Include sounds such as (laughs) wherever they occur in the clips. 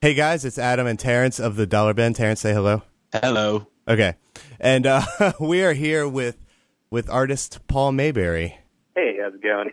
Hey guys, it's Adam and Terrence of the Dollar Bin. Terrence, say hello. Hello. Okay, and uh, (laughs) we are here with with artist Paul Maybury. Hey, how's it going?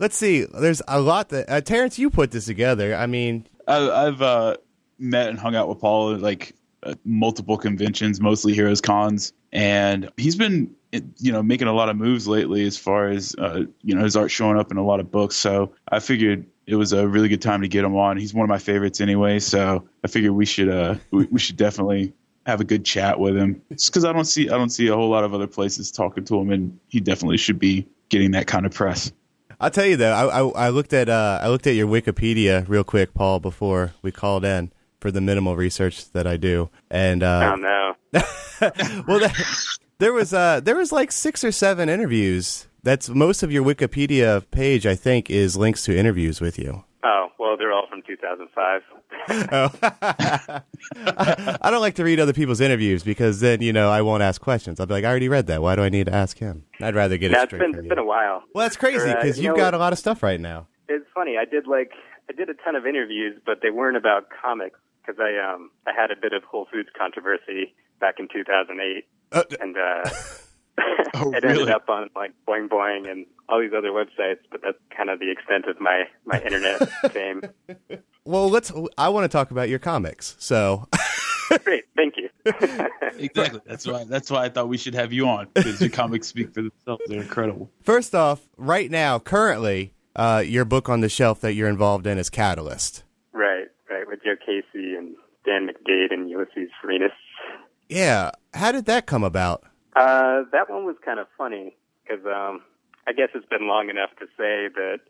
Let's see. There's a lot that uh, Terrence, you put this together. I mean, I, I've uh, met and hung out with Paul at like uh, multiple conventions, mostly Heroes Cons, and he's been you know making a lot of moves lately as far as uh, you know his art showing up in a lot of books. So I figured it was a really good time to get him on. He's one of my favorites anyway, so I figured we should uh we, we should definitely have a good chat with him. It's because I don't see I don't see a whole lot of other places talking to him, and he definitely should be getting that kind of press. I'll tell you though, I, I, I looked at uh, I looked at your Wikipedia real quick, Paul, before we called in for the minimal research that I do, and uh, oh no, (laughs) well, there, there was uh, there was like six or seven interviews. That's most of your Wikipedia page, I think, is links to interviews with you. oh well, they're all from 2005. (laughs) Oh. I, I don't like to read other people's interviews because then you know I won't ask questions. I'll be like, I already read that. Why do I need to ask him? I'd rather get it Now it's straight been from it's you. been a while. well, that's crazy Or, uh, because you you've know- got a lot of stuff right now. It's funny. I did like I did a ton of interviews, but they weren't about comics because I um I had a bit of Whole Foods controversy back in 2008, Uh, and uh, (laughs) (laughs) Oh, it really? ended up on like Boing Boing and all these other websites. But that's kind of the extent of my my internet (laughs) fame. well, let's. I want to talk about your comics. So, (laughs) Great, thank you. Exactly. That's why that's why I thought we should have you on because your comics speak for themselves. They're incredible. first off, right now, currently, uh, your book on the shelf that you're involved in is Catalyst. right, right, with Joe Casey and Dan McDaid and Ulises Farinas. Yeah, how did that come about? Uh, that one was kind of funny because um, I guess it's been long enough to say that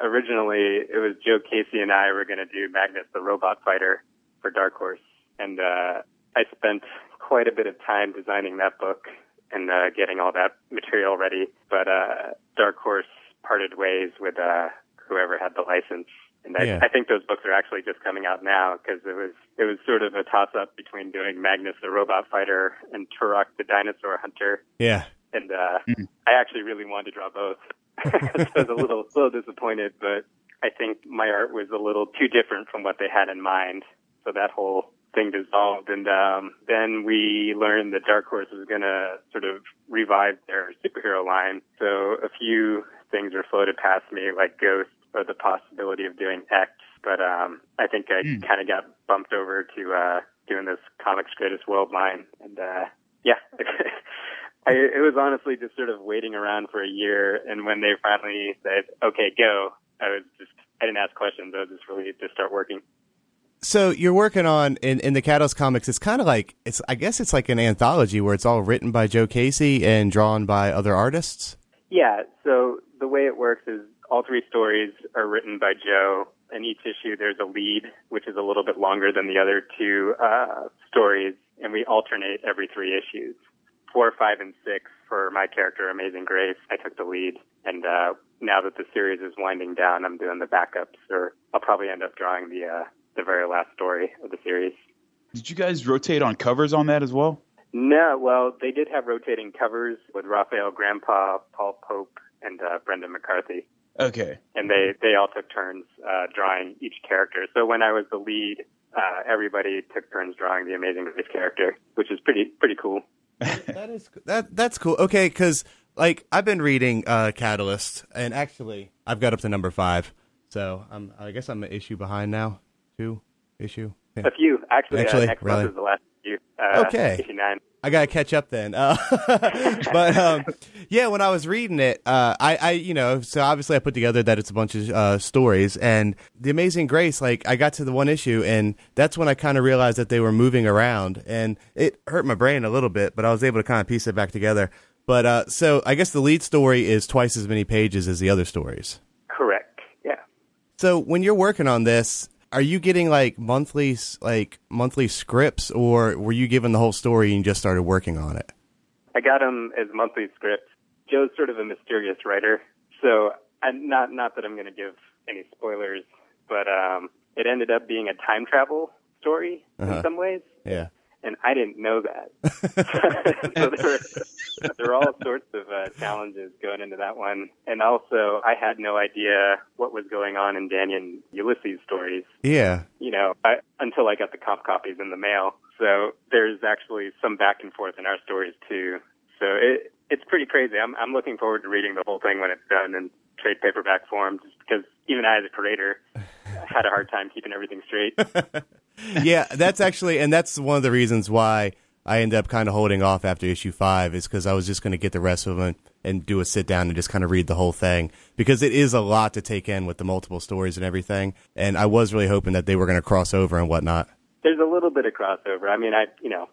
originally it was Joe Casey and I were going to do Magnus the Robot Fighter for Dark Horse, and uh, I spent quite a bit of time designing that book and uh, getting all that material ready. But uh, Dark Horse parted ways with uh, whoever had the license. And I, Yeah. I think those books are actually just coming out now because it was it was sort of a toss up between doing Magnus the Robot Fighter and Turok the Dinosaur Hunter, Yeah, and uh, I actually really wanted to draw both. (laughs) so I was a little little disappointed, but I think my art was a little too different from what they had in mind. So that whole thing dissolved, and um, then we learned that Dark Horse was going to sort of revive their superhero line. So a few things were floated past me, like Ghost or the possibility of doing X. But um, I think I kind of got bumped over to uh, doing this Comics Greatest World line, and uh, yeah. (laughs) I, it was honestly just sort of waiting around for a year, and when they finally said, "Okay, go," I was just I didn't ask questions. I was just really to start working. So you're working on in, in the Catalyst comics. It's kind of like it's. I guess it's like an anthology where it's all written by Joe Casey and drawn by other artists. Yeah. So the way it works is all three stories are written by Joe. In each issue, there's a lead, which is a little bit longer than the other two uh, stories, and we alternate every three issues. Four, five, and six for my character, Amazing Grace. I took the lead, and uh, now that the series is winding down, I'm doing the backups, or I'll probably end up drawing the uh, the very last story of the series. Did you guys rotate on covers on that as well? No, well, they did have rotating covers with Rafael Grampá, Paul Pope, and uh, Brendan McCarthy. Okay. and they they all took turns uh, drawing each character. So when I was the lead, uh, everybody took turns drawing the Amazing Grace character, which is pretty pretty cool. That is that that's cool. Okay, because like I've been reading uh, Catalyst, and actually I've got up to number five. So I'm I guess I'm an issue behind now. Two issue. Yeah. A few actually. Actually, uh, next really? month is the last few. Uh, Okay. Issue nine. I gotta catch up then. Uh, (laughs) but um, yeah, when I was reading it, uh, I, I, you know, so obviously I put together that it's a bunch of uh, stories, and the Amazing Grace. Like I got to the one issue, and that's when I kind of realized that they were moving around, and it hurt my brain a little bit, but I was able to kind of piece it back together. But uh, so I guess the lead story is twice as many pages as the other stories. Correct. Yeah. So when you're working on this, are you getting like monthly like monthly scripts, or were you given the whole story and just started working on it? I got them as monthly scripts. Joe's sort of a mysterious writer, so I'm not not that I'm going to give any spoilers, but um, it ended up being a time travel story Uh-huh. in some ways. Yeah. and I didn't know that. (laughs) (laughs) so there were (laughs) there were all sorts of uh, challenges going into that one, and also I had no idea what was going on in Danny and Ulises stories. Yeah. You know, I, until I got the comp copies in the mail. So there's actually some back and forth in our stories too. So it it's pretty crazy. I'm I'm looking forward to reading the whole thing when it's done in trade paperback form, just because even I, as a creator, (laughs) had a hard time keeping everything straight. (laughs) yeah, that's actually, and that's one of the reasons why I ended up kind of holding off after issue five is because I was just going to get the rest of them and do a sit down and just kind of read the whole thing because it is a lot to take in with the multiple stories and everything. And I was really hoping that they were going to cross over and whatnot. There's a little bit of crossover. I mean, I you know,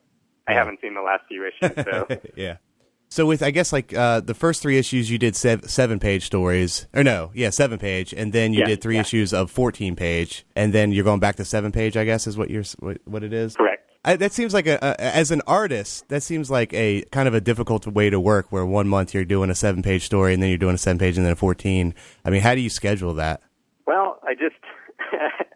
I haven't seen the last few issues, so (laughs) yeah. So with I guess like uh, the first three issues, you did sev- seven page stories, or no, yeah, seven page, and then you Yeah, did three yeah. issues of fourteen page, and then you're going back to seven page. I guess is what you're what, what it is. correct. I, that seems like a, a as an artist, that seems like a kind of a difficult way to work. Where one month you're doing a seven page story, and then you're doing a seven page, and then a fourteen. I mean, how do you schedule that? Well, I just (laughs)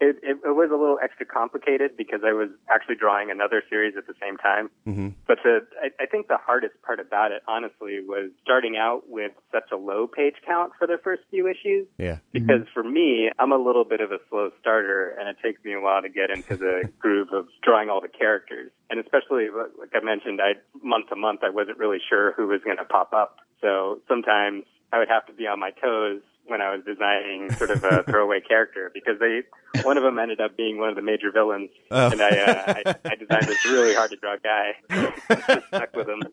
it, it it was a little extra complicated because I was actually drawing another series at the same time. Mm-hmm. But the I, I think the hardest part about it, honestly, was starting out with such a low page count for the first few issues. Yeah, Because for me, I'm a little bit of a slow starter, and it takes me a while to get into the (laughs) groove of drawing all the characters. And especially, like I mentioned, I month to month, I wasn't really sure who was going to pop up. So sometimes I would have to be on my toes when I was designing sort of a (laughs) throwaway character because they, one of them ended up being one of the major villains, Oh. and I, uh, I, I designed this really hard to draw guy, stuck with him. (laughs)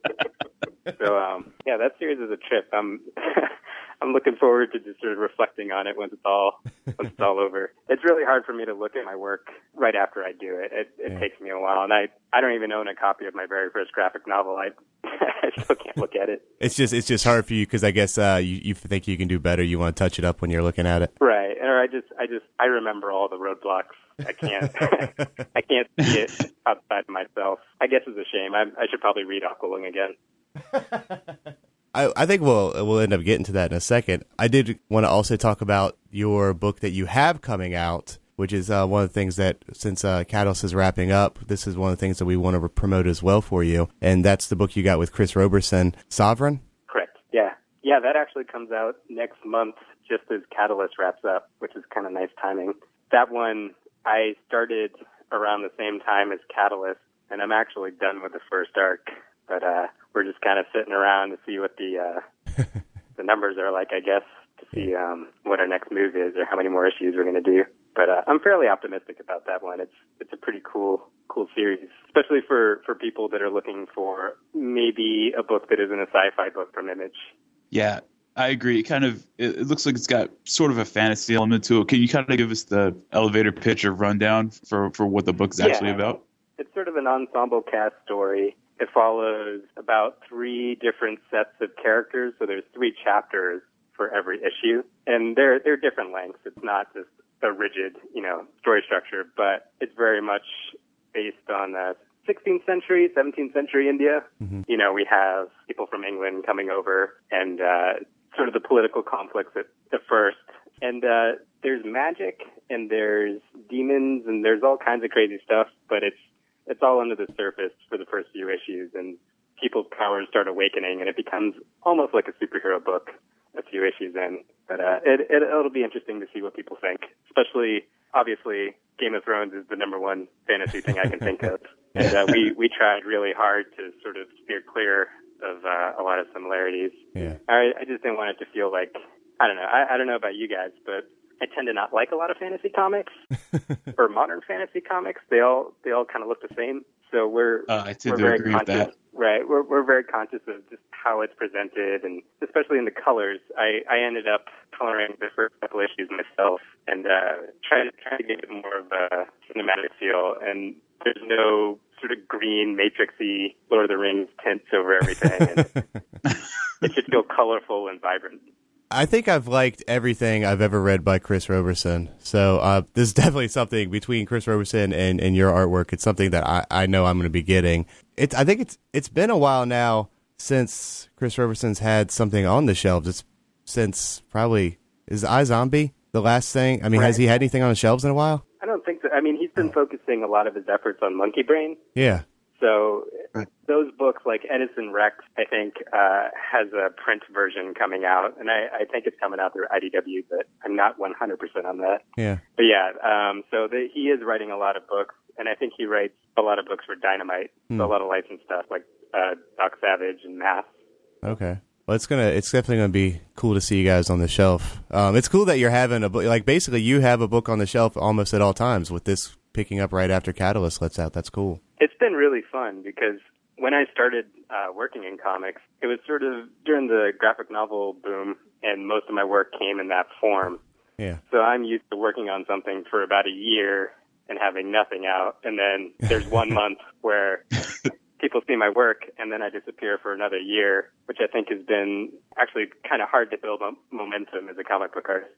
So um, yeah, that series is a trip. I'm (laughs) I'm looking forward to just sort of reflecting on it once it's all once it's all over. (laughs) It's really hard for me to look at my work right after I do it. It, it Yeah. takes me a while, and I I don't even own a copy of my very first graphic novel. I (laughs) I still can't look at it. it's just it's just hard for you because I guess uh, you you think you can do better. You want to touch it up when you're looking at it. Right, or I just I just I remember all the roadblocks. I can't (laughs) I can't see it outside of myself. I guess it's a shame. I I should probably read Aqualung again. I, I think we'll we'll end up getting to that in a second. I did want to also talk about your book that you have coming out, which is uh, one of the things that since uh, Catalyst is wrapping up, this is one of the things that we want to promote as well for you, and that's the book you got with Chris Roberson, Sovereign. Correct. Yeah. Yeah, that actually comes out next month just as Catalyst wraps up, which is kind of nice timing. That one I started around the same time as Catalyst and I'm actually done with the first arc, but uh we're just kind of sitting around to see what the uh (laughs) the numbers are like, I guess, to see um what our next move is or how many more issues we're going to do. But uh, I'm fairly optimistic about that one. It's it's a pretty cool cool series, especially for for people that are looking for maybe a book that isn't a sci-fi book from Image. Yeah, I agree. It kind of it, it looks like it's got sort of a fantasy element to it. Can you kind of give us the elevator pitch or rundown for for what the book's actually about? It's sort of an ensemble cast story. It follows about three different sets of characters, so there's three chapters for every issue, and they're they're different lengths. It's not just a rigid, you know, story structure, but it's very much based on uh, 16th century, 17th century India. You know, we have people from England coming over, and uh, sort of the political conflicts at, at first. And uh, there's magic, and there's demons, and there's all kinds of crazy stuff, but it's it's all under the surface for the first few issues, and people's powers start awakening, and it becomes almost like a superhero book a few issues in. But uh, it, it it'll be interesting to see what people think, especially obviously Game of Thrones is the number one fantasy thing I can think of, (laughs) and uh, we we tried really hard to sort of steer clear of uh, a lot of similarities. Yeah. I, I just didn't want it to feel like I don't know. I, I don't know about you guys, but I tend to not like a lot of fantasy comics (laughs) or modern fantasy comics. They all they all kind of look the same. So we're Uh, I tend we're to very agree with conscious, that. right? We're we're very conscious of just how it's presented, and especially in the colors. I I ended up coloring the first couple issues myself, and uh, trying to try to get it more of a cinematic feel. And there's no sort of green matrixy Lord of the Rings tints over everything. And (laughs) it should feel colorful and vibrant. I think I've liked everything I've ever read by Chris Roberson. So uh, this is (laughs) definitely something between Chris Roberson and, and your artwork. It's something that I, I know I'm going to be getting. It's I think it's it's been a while now since Chris Roberson's had something on the shelves. It's since probably is iZombie the last thing. I mean, has he had anything on the shelves in a while? I don't think so. I mean, he's been focusing a lot of his efforts on Monkeybrain. Yeah. So Right. those books, like Edison Rex, I think uh, has a print version coming out, and I, I think it's coming out through IDW, but I'm not 100% on that. Yeah. But yeah, um, so the, he is writing a lot of books, and I think he writes a lot of books for Dynamite, Hmm. so a lot of licensed stuff like uh, Doc Savage and Math. Okay. Well, it's gonna it's definitely gonna be cool to see you guys on the shelf. Um, it's cool that you're having a book. Like basically, you have a book on the shelf almost at all times. With this picking up right after Catalyst lets out, that's cool. It's been really fun because when I started uh, working in comics, it was sort of during the graphic novel boom, and most of my work came in that form. Yeah. So I'm used to working on something for about a year and having nothing out, and then there's one (laughs) month where people see my work, and then I disappear for another year, which I think has been actually kind of hard to build mo- momentum as a comic book artist.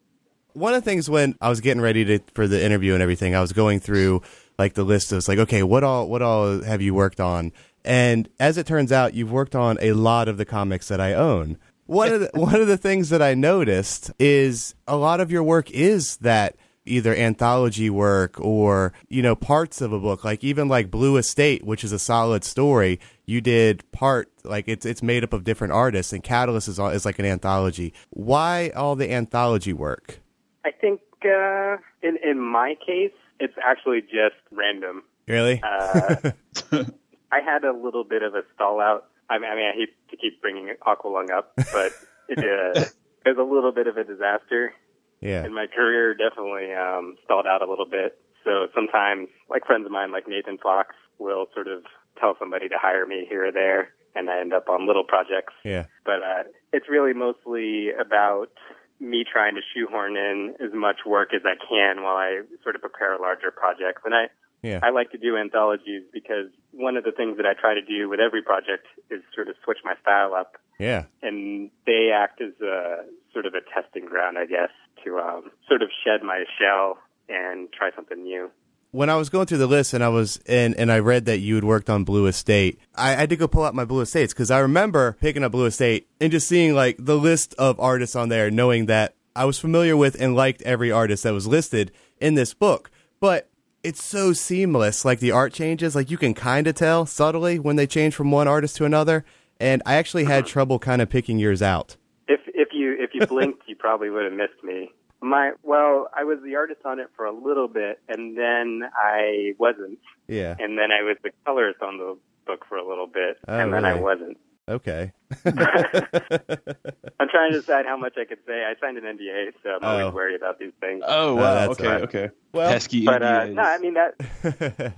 One of the things when I was getting ready to for the interview and everything, I was going through like the list of like, okay, what all what all have you worked on? And as it turns out, you've worked on a lot of the comics that I own. One of the, (laughs) one of the things that I noticed is a lot of your work is that either anthology work or you know parts of a book like even like blue estate which is a solid story you did part like it's it's made up of different artists and catalyst is, all, is like an anthology why all the anthology work I think uh, in in my case, it's actually just random. really Uh, (laughs) I had a little bit of a stall out. I mean, I, mean, I hate to keep bringing Aqualung up, but (laughs) it, uh, it was a little bit of a disaster, yeah and my career definitely um, stalled out a little bit. So sometimes, like friends of mine, like Nathan Fox, will sort of tell somebody to hire me here or there, and I end up on little projects. yeah But uh, it's really mostly about me trying to shoehorn in as much work as I can while I sort of prepare larger projects. And I, yeah I like to do anthologies because one of the things that I try to do with every project is sort of switch my style up, yeah and they act as a sort of a testing ground, I guess, to um, sort of shed my shell and try something new. When I was going through the list and I was and and I read that you had worked on Blue Estate, I had to go pull out my Blue Estates because I remember picking up Blue Estate and just seeing like the list of artists on there, knowing that I was familiar with and liked every artist that was listed in this book. But it's so seamless, like the art changes, like you can kind of tell subtly when they change from one artist to another. And I actually had uh-huh. trouble kind of picking yours out. If if you if you blinked, you probably would have missed me. My well, I was the artist on it for a little bit, and then I wasn't, Yeah. and then I was the colorist on the book for a little bit, Oh, and then I wasn't. Okay. (laughs) I'm trying to decide how much I could say. I signed an NDA, so I'm always Oh. worried about these things. Oh wow. that's okay. all right. Okay. Well- Pesky But uh, no, I mean that (laughs)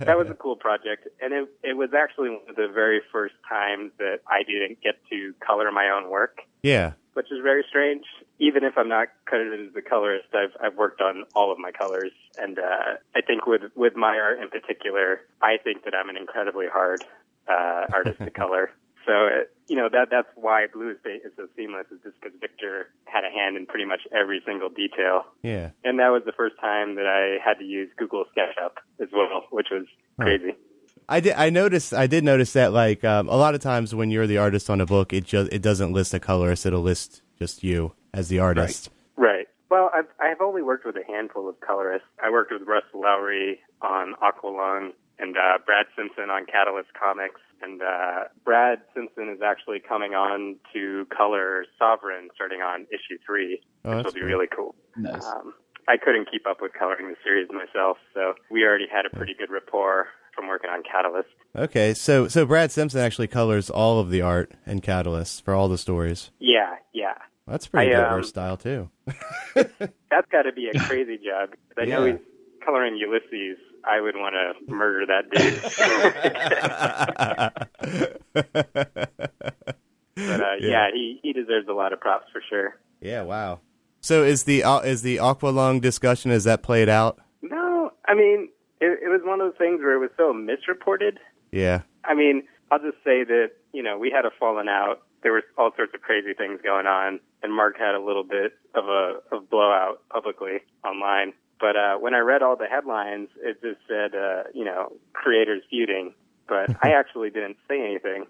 that was a cool project, and it it was actually one of the very first times that I didn't get to color my own work, yeah. Which is very strange. Even if I'm not credited as the colorist, I've I've worked on all of my colors, and uh, I think with with my art in particular, I think that I'm an incredibly hard uh, artist to (laughs) color. So uh, you know that that's why Blue Estate is so seamless, is just because Victor had a hand in pretty much every single detail. Yeah. And that was the first time that I had to use Google SketchUp as well, which was crazy. I did. I noticed. I did notice that, like, um, a lot of times when you're the artist on a book, it just it doesn't list a colorist. It'll list just you as the artist. Right. Well, I've, I've only worked with a handful of colorists. I worked with Russ Lowry on Aqualung and uh, Brad Simpson on Catalyst Comix. And uh, Brad Simpson is actually coming on to color Sovereign starting on issue three, Oh, which will be cool. really cool. Nice. Um, I couldn't keep up with coloring the series myself, so we already had a pretty good rapport from working on Catalyst. Okay, so so Brad Simpson actually colors all of the art and Catalyst for all the stories. Yeah, yeah. That's pretty I, diverse um, style too. (laughs) That's got to be a crazy job. (laughs) I know he's coloring Ulises. I would want to murder that dude. (laughs) but uh, yeah. he he deserves a lot of props for sure. yeah. Wow. So is the uh, is the Aqualung discussion is that played out? No, I mean it, it was one of those things where it was so misreported. Yeah. I mean, I'll just say that you know we had a falling out. There was all sorts of crazy things going on, and Mark had a little bit of a of blowout publicly online. But uh, when I read all the headlines, it just said, uh, you know, creators feuding. But I (laughs) actually didn't say anything.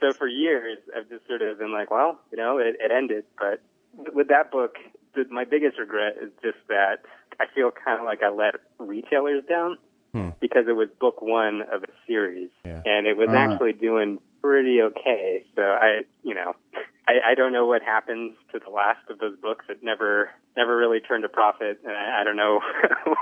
So for years, I've just sort of been like, well, you know, it, it ended. But with that book, the, my biggest regret is just that I feel kind of like I let retailers down Hmm. because it was book one of a series, Yeah. and it was Uh. actually doing pretty okay. So I, you know, I, I don't know what happens to the last of those books. It never, never really turned a profit, and I, I don't know.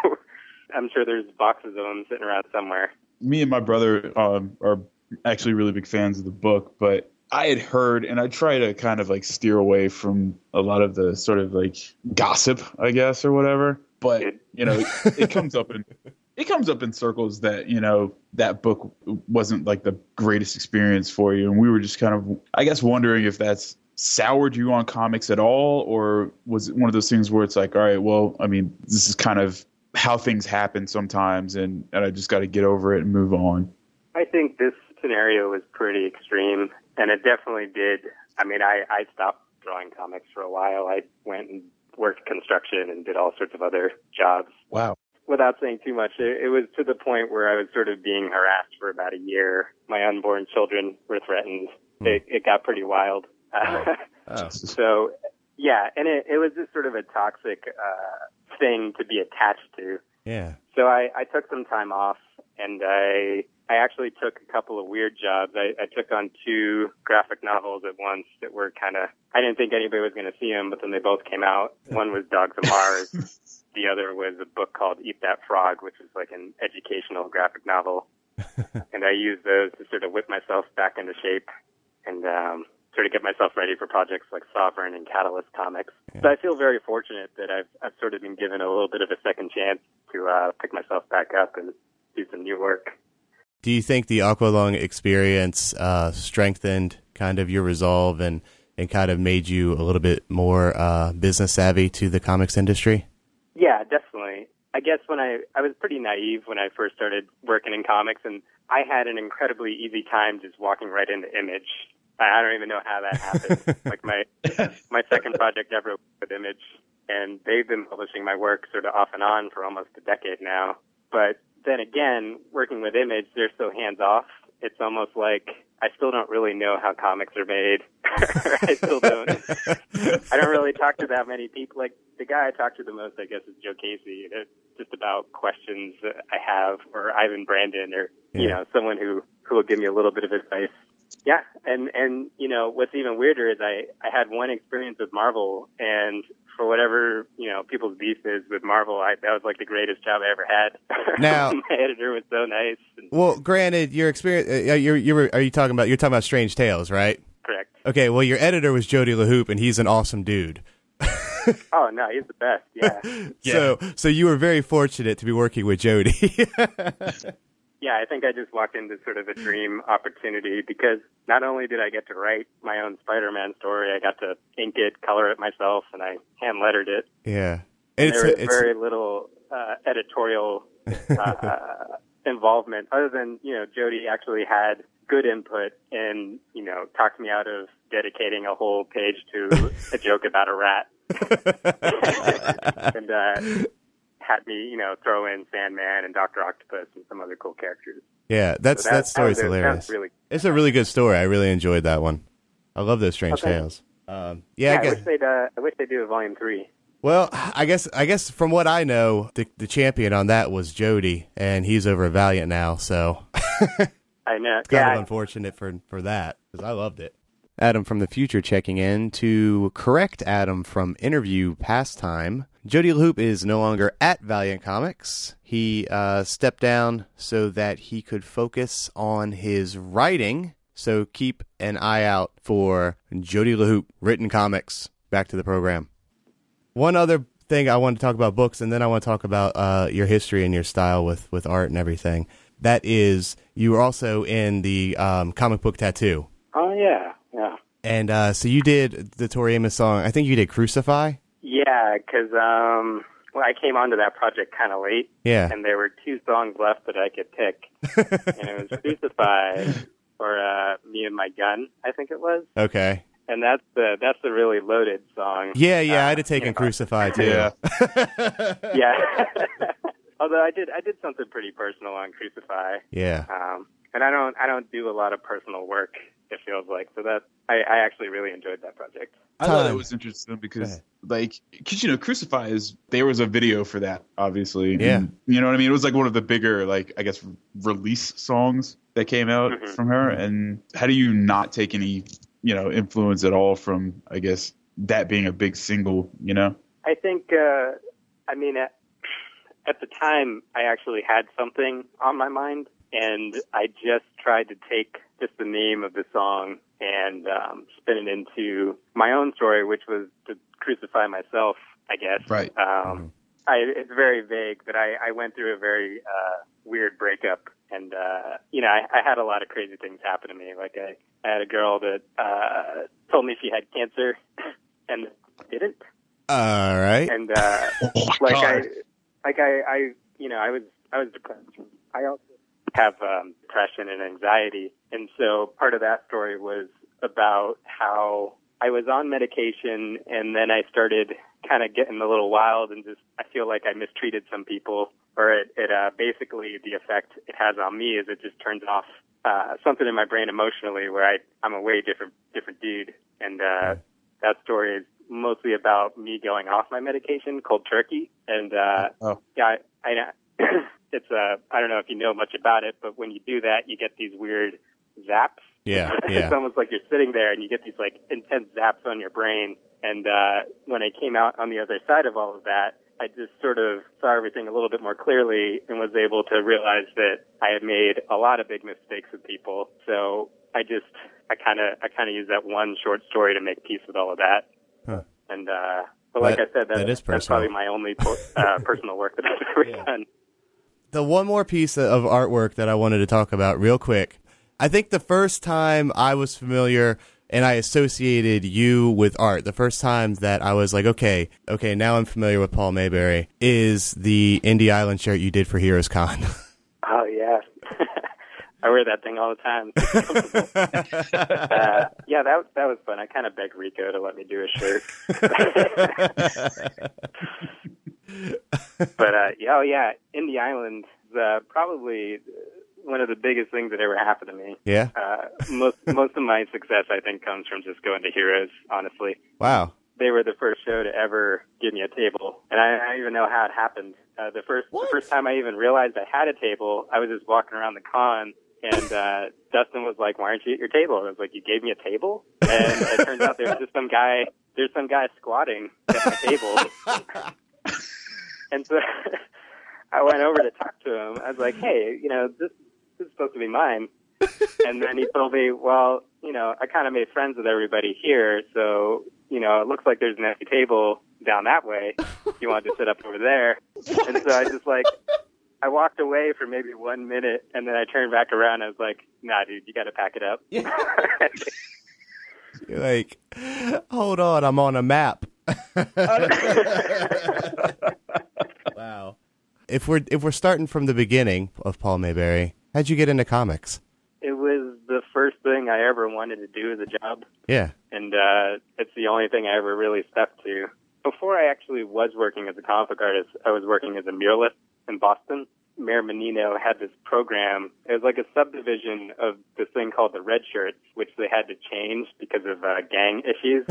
(laughs) I'm sure there's boxes of them sitting around somewhere. Me and my brother um, are actually really big fans of the book, but I had heard, and I try to kind of like steer away from a lot of the sort of like gossip, I guess, or whatever. But you know, it comes up in (laughs) it comes up in circles that you know that book wasn't like the greatest experience for you, and we were just kind of, I guess, wondering if that's soured you on comics at all, or was it one of those things where it's like, all right, well, I mean, this is kind of how things happen sometimes, and and I just got to get over it and move on. I think this scenario was pretty extreme, and it definitely did. I mean, I, I stopped drawing comics for a while. I went and worked construction and did all sorts of other jobs. Wow. Without saying too much, it, it was to the point where I was sort of being harassed for about a year. My unborn children were threatened. Hmm. It, it got pretty wild. Oh. (laughs) so, yeah, and it, it was just sort of a toxic uh, thing to be attached to. Yeah. So I, I took some time off and I I actually took a couple of weird jobs. I, I took on two graphic novels at once that were kind of I didn't think anybody was going to see them, but then they both came out. One was Dogs of (laughs) Mars. the other was a book called Eat That Frog, which is like an educational graphic novel. (laughs) and I used those to sort of whip myself back into shape and um, sort of get myself ready for projects like Sovereign and Catalyst Comix. So I feel very fortunate that I've, I've sort of been given a little bit of a second chance to uh, pick myself back up and do some new work. Do you think the Aqualung experience uh, strengthened kind of your resolve and, and kind of made you a little bit more uh, business savvy to the comics industry? Yeah, definitely. I guess when I I was pretty naive when I first started working in comics, and I had an incredibly easy time just walking right into Image. I don't even know how that happened. (laughs) like my my second project ever with Image, and they've been publishing my work sort of off and on for almost a decade now. But then again, working with Image, they're so hands off. It's almost like I still don't really know how comics are made. (laughs) I still don't. (laughs) I don't really talk to that many people. Like the guy I talk to the most, I guess, is Joe Casey. It's just about questions that I have, or Ivan Brandon, or you know, someone who who will give me a little bit of advice. Yeah, and and you know, what's even weirder is I I had one experience with Marvel, and for whatever you know people's beef is with Marvel, I that was like the greatest job I ever had. Now- (laughs) my editor was so nice. And, Well, granted, your experience. Uh, you're you're are you talking about you're talking about Strange Tales, right? correct. Okay. Well, your editor was Jody LeHeup, and he's an awesome dude. (laughs) Oh no, he's the best. Yeah. (laughs) So so you were very fortunate to be working with Jody. Yeah, I think I just walked into sort of a dream opportunity because not only did I get to write my own Spider-Man story, I got to ink it, color it myself, and I hand lettered it. yeah. And it's there was it's very little uh, editorial (laughs) uh, involvement, other than you know Jody actually had good input and you know talked me out of dedicating a whole page to (laughs) a joke about a rat, (laughs) and uh, had me you know throw in Sandman and Doctor Octopus and some other cool characters. yeah. That's So that, story's was that was hilarious. really It's a really good story. I really enjoyed that one. I love those Strange Okay. Tales. Um, yeah, Yeah, I I, guess. wish they'd. Uh, I wish they'd do a volume three. Well, I guess I guess from what I know, the the champion on that was Jody, and he's over at Valiant now. So (laughs) I know. it's kind yeah, of unfortunate for for that because I loved it. Adam from the future checking in to correct Adam from interview pastime. Jody LeHeup is no longer at Valiant Comics. He uh, stepped down so that he could focus on his writing. So keep an eye out for Jody LeHeup written comics. Back to the program. One other thing I want to talk about books, and then I want to talk about uh, your history and your style with, with art and everything. That is, you were also in the um, comic book tattoo. Oh yeah, yeah, And uh, so you did the Tori Amos song. I think you did Crucify. Yeah. Because um, well, I came onto that project kind of late, Yeah. and there were two songs left that I could pick, (laughs) and it was "Crucify" or uh, "Me and My Gun," I think it was. Okay. And that's the that's the really loaded song. Yeah, yeah. Uh, I'd have taken you know. Crucify too. Yeah. (laughs) Yeah. (laughs) Although I did I did something pretty personal on "Crucify." yeah. Um, and I don't I don't do a lot of personal work It feels like so that I, I actually really enjoyed that project. I thought it was interesting because, like, because you know, Crucify is there was a video for that, obviously. Yeah. And, you know what I mean? It was like one of the bigger, like, I guess, release songs that came out Mhm. from her. And how do you not take any, you know, influence at all from, I guess, that being a big single? You know? I think, uh, I mean, at, at the time, I actually had something on my mind, and I just tried to take just the name of the song and um, spin it into my own story, which was to crucify myself, I guess. Right. Um, I, it's very vague, but I, I went through a very uh, weird breakup, and uh, you know, I, I had a lot of crazy things happen to me. Like I, I had a girl that uh, told me she had cancer, (laughs) and didn't All right. and uh (laughs) Oh, like God. I like I I you know I was I was depressed. I also have um depression and anxiety. And so part of that story was about how I was on medication and then I started kind of getting a little wild and just I feel like I mistreated some people or it, it uh basically the effect it has on me is it just turns off uh something in my brain emotionally where I I'm a way different different dude. And uh that story is mostly about me going off my medication cold turkey. And uh Oh. yeah i, I (clears throat) it's uh i don't know if you know much about it but when you do that you get these weird zaps Yeah, (laughs) yeah. it's almost like you're sitting there and you get these like intense zaps on your brain and uh when i came out on the other side of all of that I just sort of saw everything a little bit more clearly and was able to realize that I had made a lot of big mistakes with people. So I just, I kind of, I kind of used that one short story to make peace with all of that. Huh. And, uh, but like That- I said, that, that is that's personal. probably my only po- uh, personal work that I've ever (laughs) Yeah. done. The one more piece of artwork that I wanted to talk about real quick. I think the first time I was familiar and I associated you with art, the first time that I was like, okay, okay, now I'm familiar with Paul Maybury, is the Indie Island shirt you did for Heroes Con. (laughs) Oh yeah. (laughs) I wear that thing all the time. (laughs) uh, yeah, that that was fun. I kind of begged Rico to let me do a shirt. But uh, yeah, oh yeah, Indie Island uh, probably one of the biggest things that ever happened to me. yeah. Uh, most (laughs) most of my success, I think, comes from just going to Heroes. Honestly, Wow. they were the first show to ever give me a table, and I, I don't even know how it happened. Uh, the first What? the first time I even realized I had a table, I was just walking around the con, and uh, Dustin was like, "Why aren't you at your table?" And I was like, "You gave me a table," and it turns out there was just some guy. There's some guy squatting at my table, (laughs) (laughs) and so (laughs) I went over to talk to him. I was like, "Hey, you know, this this is supposed to be mine." and then he told me, "Well, you know, I kind of made friends with everybody here, so you know, it looks like there's an empty table down that way. You want to sit up over there?" And so I just like, I walked away for maybe one minute, and then I turned back around. And I was like, "Nah, dude, you got to pack it up." (laughs) You're like, hold on, I'm on a map. Wow. If we're if we're starting from the beginning of Paul Maybury, how'd you get into comics? it was the first thing I ever wanted to do as a job. Yeah. and uh, it's the only thing I ever really stuck to. Before I actually was working as a comic book artist, I was working as a muralist in Boston. Mayor Menino had this program. It was like a subdivision of this thing called the Red Shirts, which they had to change because of uh, gang issues.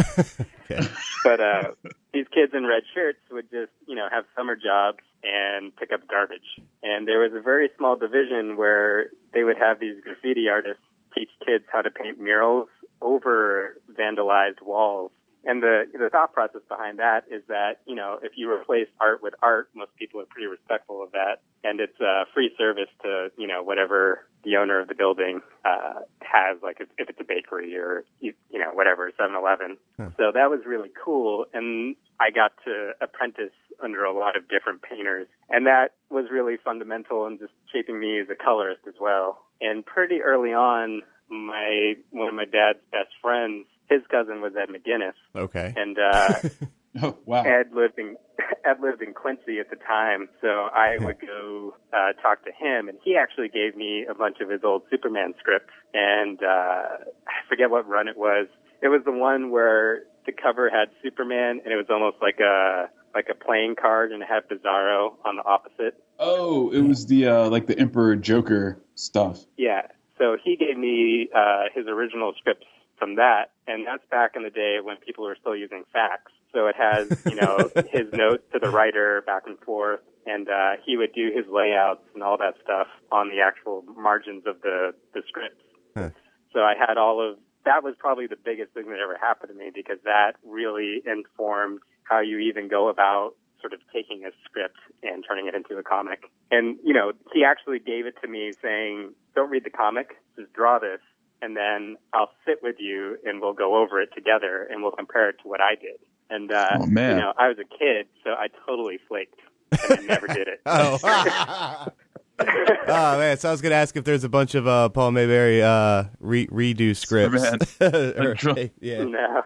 (laughs) But uh, these kids in red shirts would just, you know, have summer jobs and pick up garbage. And there was a very small division where they would have these graffiti artists teach kids how to paint murals over vandalized walls. And the the thought process behind that is that you know if you replace art with art, most people are pretty respectful of that, and it's a free service to you know whatever the owner of the building uh, has, like if, if it's a bakery or you, you know whatever Seven Eleven. So that was really cool, and I got to apprentice under a lot of different painters, and that was really fundamental in just shaping me as a colorist as well. And pretty early on, my one of my dad's best friends, his cousin was Ed McGuinness. Okay. and uh, (laughs) Oh wow. Ed lived in (laughs) Ed lived in Quincy at the time, so I would go uh, talk to him, and he actually gave me a bunch of his old Superman scripts, and uh, I forget what run it was. It was the one where the cover had Superman, and it was almost like a like a playing card, and it had Bizarro on the opposite. Oh, it was the uh, like the Emperor Joker stuff. Yeah. So he gave me uh, his original scripts from that, and that's back in the day when people were still using fax. So it has, you know, (laughs) his notes to the writer back and forth, and uh, he would do his layouts and all that stuff on the actual margins of the the scripts. Huh. So I had all of that was probably the biggest thing that ever happened to me because that really informed how you even go about sort of taking a script and turning it into a comic. And, you know, he actually gave it to me saying, don't read the comic, just draw this, and then I'll sit with you and we'll go over it together and we'll compare it to what I did. And, uh, Oh, man. you know, I was a kid, so I totally flaked and I never did it. (laughs) Oh. (laughs) (laughs) oh man! So I was gonna ask if there's a bunch of uh, Paul Maybury uh, re- redo scripts. Or- Undrawn- yeah. no.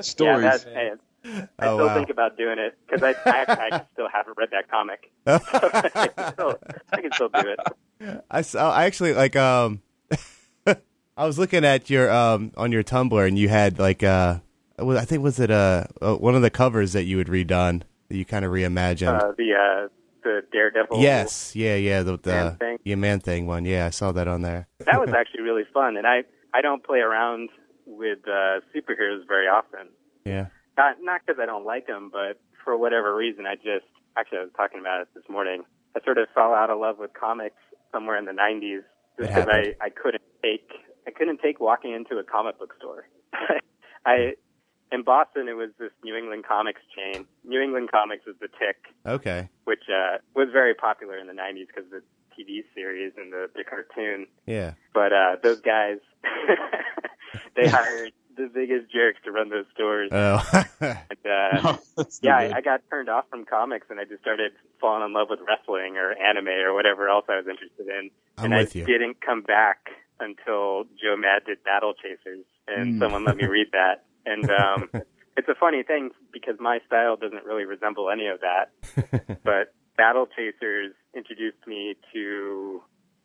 Stories. Yeah, that's, I, I Oh, still wow. think about doing it because I, I, I still haven't read that comic. I, can still, I can still do it. I saw. I actually like. Um, I was looking at your um on your Tumblr, and you had like uh, I think was it uh, uh one of the covers that you had redone that you kind of reimagined. Uh, the uh, the Daredevil. yes, yeah, yeah, the the Man Thing. yeah man thing one. Yeah, I saw that on there. that was (laughs) actually really fun, and I I don't play around with uh, superheroes very often. Yeah. Not not because I don't like them, but for whatever reason, I just actually I was talking about it this morning. I sort of fell out of love with comics somewhere in the '90s just because I. I couldn't take I couldn't take walking into a comic book store. (laughs) I in Boston, it was this New England Comics chain. New England Comics was the Tick, Okay. which uh, was very popular in the '90s because the TV series and the, the cartoon. Yeah. But uh, those guys, (laughs) they hired the biggest jerks to run those stores. Oh. (laughs) and, uh, no yeah. I, I got turned off from comics and I just started falling in love with wrestling or anime or whatever else I was interested in. I'm and with I you. didn't come back until Joe Mad did Battle Chasers and Mm. someone let me read that. And um, (laughs) it's a funny thing because my style doesn't really resemble any of that. (laughs) but Battle Chasers introduced me to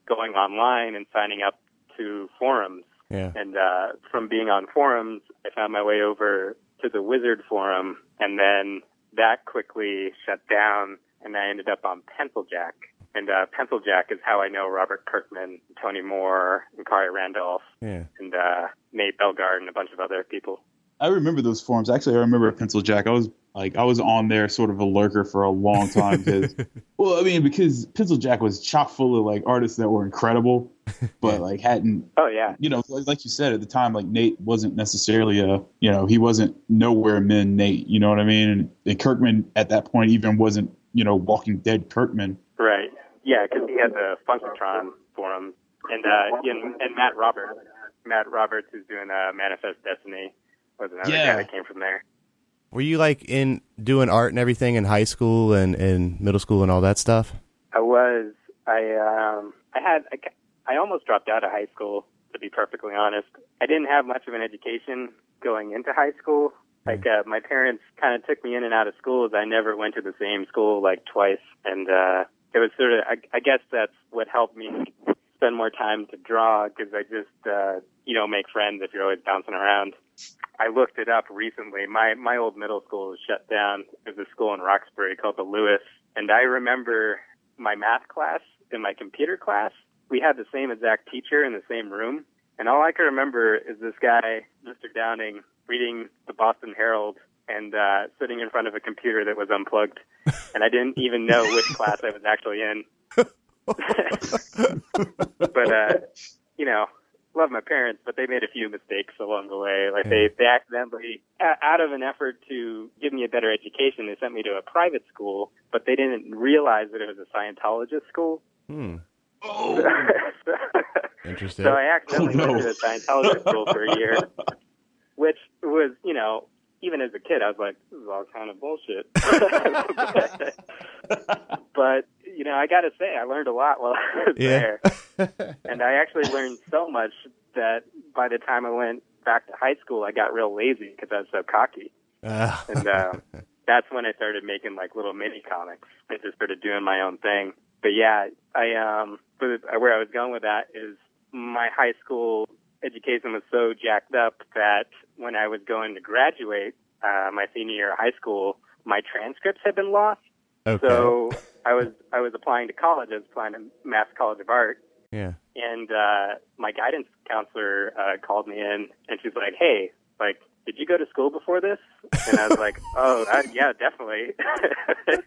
going online and signing up to forums. yeah. And uh, from being on forums, I found my way over to the Wizard forum, and then that quickly shut down, and I ended up on Pencil Jack. And uh, Pencil Jack is how I know Robert Kirkman, Tony Moore, and Khary Randolph, Yeah. and uh, Nate Bellegarde, and a bunch of other people. I remember those forums. Actually, I remember Pencil Jack. I was like, I was on there, sort of a lurker for a long time because, (laughs) well, I mean, because Pencil Jack was chock full of like artists that were incredible, (laughs) but like hadn't, Oh yeah, you know, like, like you said at the time, like Nate wasn't necessarily a, you know, he wasn't nowhere men Nate. You know what I mean? And, and Kirkman at that point even wasn't, you know, Walking Dead Kirkman. right. Yeah, because he had the Funk-O-Tron forum, and uh, and, and Matt Roberts. Matt Roberts is doing uh, Manifest Destiny. Was another Yeah. guy that came from there. Were you like in doing art and everything in high school and, and middle school and all that stuff? I was. I um. I had. I, ca- I almost dropped out of high school. To be perfectly honest, I didn't have much of an education going into high school. Like uh, my parents kind of took me in and out of schools. I never went to the same school like twice, and uh, it was sort of. I, I guess that's what helped me spend more time to draw because I just uh, you know make friends if you're always bouncing around. I looked it up recently. My my old middle school was shut down. There's a school in Roxbury called the Lewis, and I remember my math class and my computer class. We had the same exact teacher in the same room, and all I can remember is this guy, Mr. Downing, reading the Boston Herald and uh, sitting in front of a computer that was unplugged, and I didn't even know which class I was actually in. (laughs) but uh, you know, love my parents, but they made a few mistakes along the way. Like they they accidentally, out of an effort to give me a better education, they sent me to a private school, but they didn't realize that it was a Scientologist school. Hmm. Oh, (laughs) so, Interesting. so I accidentally Oh, no. went to the Scientologist school for a year, (laughs) which was, you know, even as a kid, I was like, this is all kind of bullshit. (laughs) (laughs) but, you know, I got to say, I learned a lot while I was Yeah. there. (laughs) And I actually learned so much that by the time I went back to high school, I got real lazy because I was so cocky. Ah. And uh, that's when I started making like little mini comics. I just started doing my own thing. But yeah, I um, but where I was going with that is my high school education was so jacked up that when I was going to graduate, uh, my senior year of high school, my transcripts had been lost. okay. So I was I was applying to college. I was applying to Mass College of Art, Yeah. And uh, my guidance counselor uh, called me in, and she's like, "Hey, like, did you go to school before this?" And I was like, (laughs) "Oh, uh, yeah, definitely." (laughs)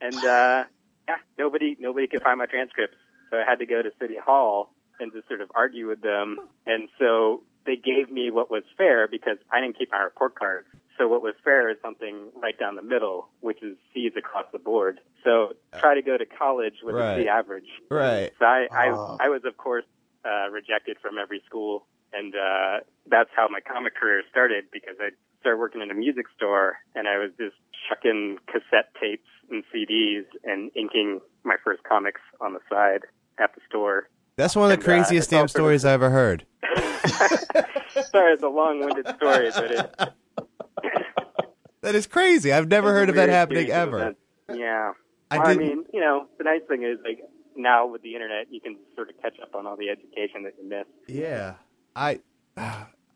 and uh, yeah, nobody nobody could find my transcripts, so I had to go to City Hall and just sort of argue with them. And so they gave me what was fair because I didn't keep my report cards. So what was fair is something right down the middle, which is C's across the board. So try to go to college with Right. a C average. Right. So I, I, Oh. I was of course uh, rejected from every school, and uh, that's how my comic career started because I started working in a music store, and I was just chucking cassette tapes and CDs and inking my first comics on the side at the store. That's one of the And, craziest it's damn stories I ever heard. (laughs) (laughs) Sorry, it's a long-winded story, but it, (laughs) That is crazy. I've never It's heard of that happening ever. events. Yeah. I Well, I, didn't- mean, you know, the nice thing is like now with the internet, you can sort of catch up on all the education that you missed. Yeah. I (sighs)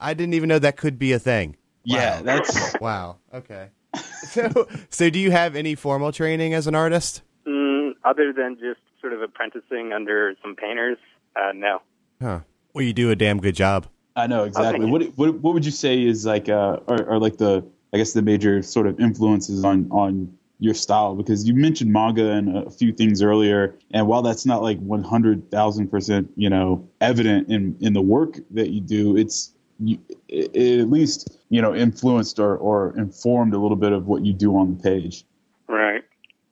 I didn't even know that could be a thing. Yeah, that's Wow. Okay. So so do you have any formal training as an artist? Mm, other than just sort of apprenticing under some painters, uh, no. Huh. Well, you do a damn good job. I know exactly. Okay. What what what would you say is like uh are, are like the I guess the major sort of influences on on your style because you mentioned manga and a few things earlier and while that's not like 100,000% you know evident in in the work that you do it's you, it, it at least you know influenced or or informed a little bit of what you do on the page. Right.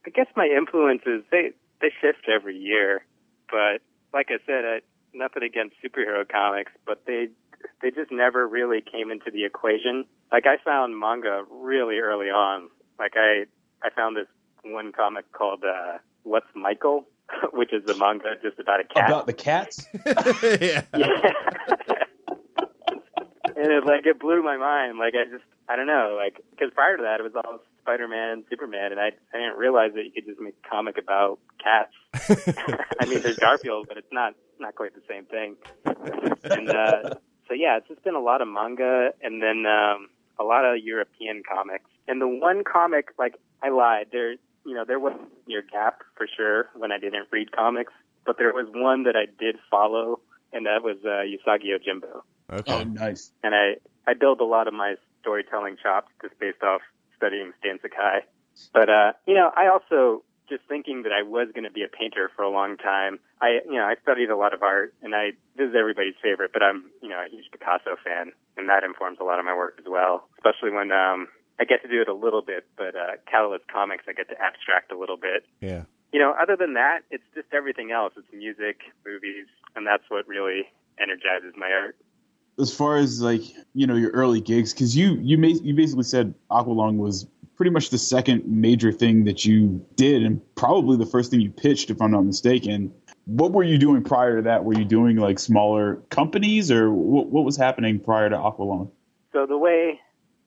I guess my influences they they shift every year, but like I said, I, nothing against superhero comics, but they they just never really came into the equation. Like I found manga really early on. Like I I found this one comic called uh, What's Michael, (laughs) which is a manga just about a cat. About the cats? (laughs) (laughs) yeah. Yeah. and it like it blew my mind. Like I just I don't know. Like because prior to that it was all Spider Man, Superman, and I I didn't realize that you could just make a comic about cats. (laughs) (laughs) I mean, there's Garfield, but it's not not quite the same thing. And uh, so yeah, it's just been a lot of manga, and then um, a lot of European comics. And the one comic, like I lied, there you know there was your gap for sure when I didn't read comics, but there was one that I did follow, and that was uh, Usagi Yojimbo Okay. Oh, nice. and I I build a lot of my storytelling chops just based off studying Stan Sakai. But uh, you know, I also just thinking that I was going to be a painter for a long time. I you know I studied a lot of art, and I this is everybody's favorite, but I'm you know a huge Picasso fan, and that informs a lot of my work as well. Especially when um, I get to do it a little bit, but uh, Catalyst Comix I get to abstract a little bit Yeah. you know, other than that, it's just everything else. It's music, movies, and that's what really energizes my art. As far as like you know your early gigs because you you ma- you basically said Aqualung was pretty much the second major thing that you did and probably the first thing you pitched if I'm not mistaken. What were you doing prior to that? Were you doing like smaller companies or what, what was happening prior to Aqualung? So the way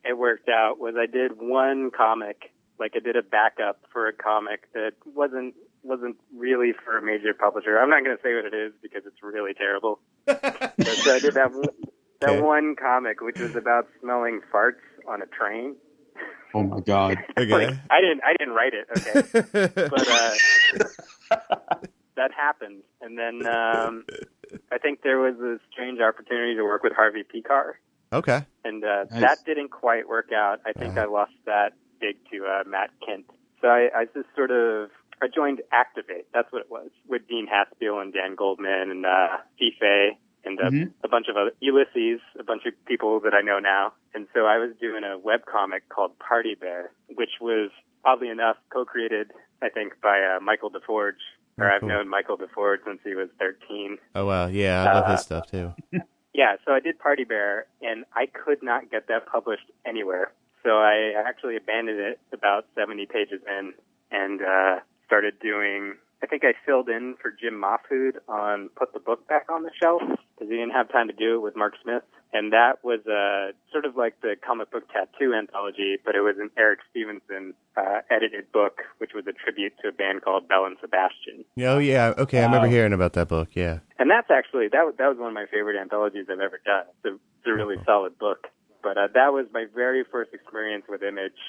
it worked out was I did one comic, like I did a backup for a comic that wasn't wasn't really for a major publisher. I'm not going to say what it is because it's really terrible. (laughs) But so I did that one- that Okay. one comic, which was about smelling farts on a train. Oh my god! (laughs) Like, Okay. I didn't I didn't write it. Okay. (laughs) but uh, that happened, and then um, I think there was a strange opportunity to work with Harvey Pekar, okay. and uh, Nice. that didn't quite work out. I think I lost that gig to uh, Matt Kindt. So I, I just sort of I joined Activate. That's what it was with Dean Haspiel and Dan Goldman and uh, Fife and uh, Mhm. a bunch of other Ulises, a bunch of people that I know now. And so I was doing a web comic called Party Bear, which was oddly enough co-created, I think, by uh, Michael DeForge. Or Oh, I've cool. known Michael DeForge since he was 13. Oh wow. Yeah, I love Uh, his stuff too. (laughs) Yeah, so I did Party Bear, and I could not get that published anywhere. So I actually abandoned it about 70 pages in and uh, started doing. I think I filled in for Jim Mahfood on Put the Book Back on the Shelf because he didn't have time to do it with Mark Smith. And that was uh, sort of like the comic book tattoo anthology, but it was an Eric Stephenson uh, edited book, which was a tribute to a band called Belle and Sebastian. Oh yeah. Okay, I remember Wow. hearing about that book. Yeah. And that's actually that was- that was one of my favorite anthologies I've ever done. It's a, it's a really solid book. But uh, that was my very first experience with Image,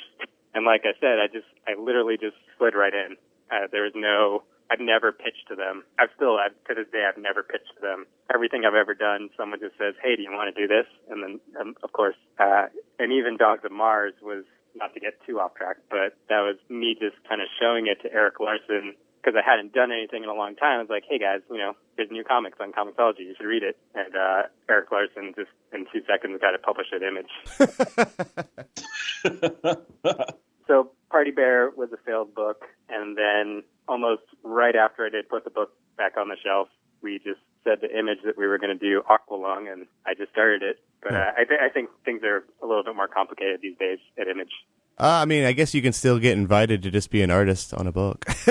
and like I said, I just I literally just slid right in. Uh, there was no I've never pitched to them. I've still, I've, to this day, I've never pitched to them. Everything I've ever done, someone just says, "Hey, do you want to do this?" And then, um, of course, uh, and even Dogs of Mars was not to get too off track, but that was me just kind of showing it to Erik Larsen because I hadn't done anything in a long time. I was like, "Hey guys, you know, there's new comics on Comixology. You should read it." And uh, Erik Larsen just in two seconds got it published at Image. (laughs) (laughs) so Party Bear was a failed book, and then almost right after I did put the book back on the shelf, we just said the Image that we were going to do Aqualung, and I just started it. But uh, I, th- I think things are a little bit more complicated these days at Image. Uh, I mean, I guess you can still get invited to just be an artist on a book. (laughs)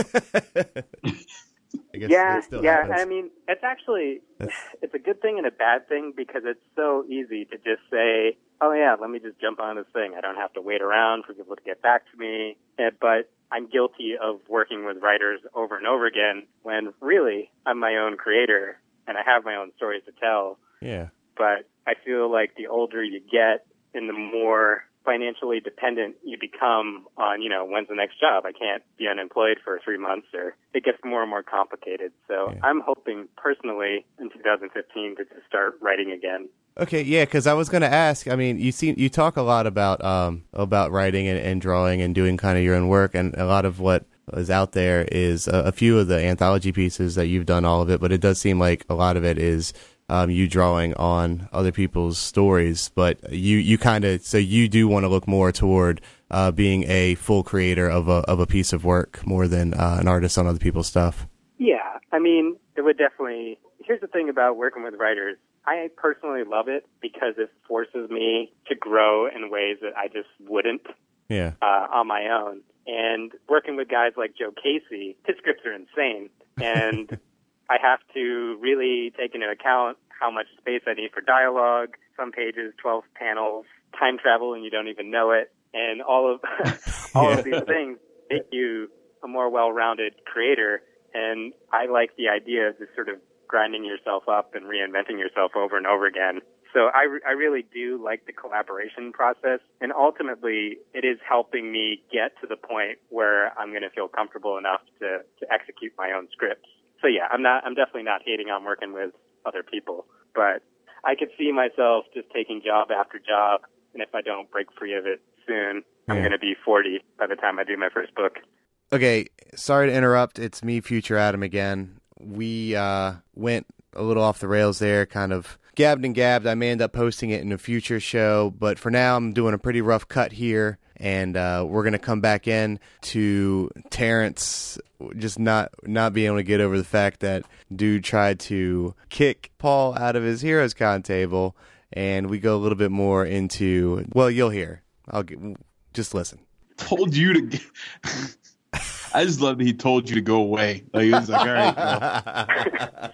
yeah, yeah. Happens. I mean, it's actually That's... (sighs) it's a good thing and a bad thing because it's so easy to just say, "Oh yeah, let me just jump on this thing. I don't have to wait around for people to get back to me." But I'm guilty of working with writers over and over again when really I'm my own creator and I have my own stories to tell. Yeah. But I feel like the older you get and the more financially dependent you become on, you know, when's the next job? I can't be unemployed for three months or it gets more and more complicated. So yeah. I'm hoping personally in 2015 to just start writing again. Okay, yeah, because I was going to ask. I mean, you see, you talk a lot about um, about writing and, and drawing and doing kind of your own work, and a lot of what is out there is a, a, few of the anthology pieces that you've done all of it, but it does seem like a lot of it is um, you drawing on other people's stories, but you you kind of so you do want to look more toward uh, being a full creator of a of a piece of work more than uh, an artist on other people's stuff. Yeah, I mean, it would definitely. Here's the thing about working with writers. I personally love it because it forces me to grow in ways that I just wouldn't yeah. uh, on my own. And working with guys like Joe Casey, his scripts are insane. And (laughs) I have to really take into account how much space I need for dialogue, some pages, 12 panels, time travel and you don't even know it, and all of (laughs) all yeah. of these things make you a more well-rounded creator. And I like the idea of this sort of grinding yourself up and reinventing yourself over and over again. So I, I really do like the collaboration process. And ultimately, it is helping me get to the point where I'm going to feel comfortable enough to, to execute my own scripts so yeah, I'm not, I'm definitely not hating on working with other people, but I could see myself just taking job after job. And if I don't break free of it soon, yeah. I'm going to be 40 by the time I do my first book. Okay. Sorry to interrupt. It's me, future Adam again. We, uh, went a little off the rails there, kind of gabbed and gabbed. I may end up posting it in a future show, but for now, I'm doing a pretty rough cut here and uh, we're gonna come back in to Terrence just not not being able to get over the fact that dude tried to kick Paul out of his Heroes Con table, and we go a little bit more into well, you'll hear. I'll get, just listen. Told you to. Get, I just love that he told you to go away. Like he was like, all right.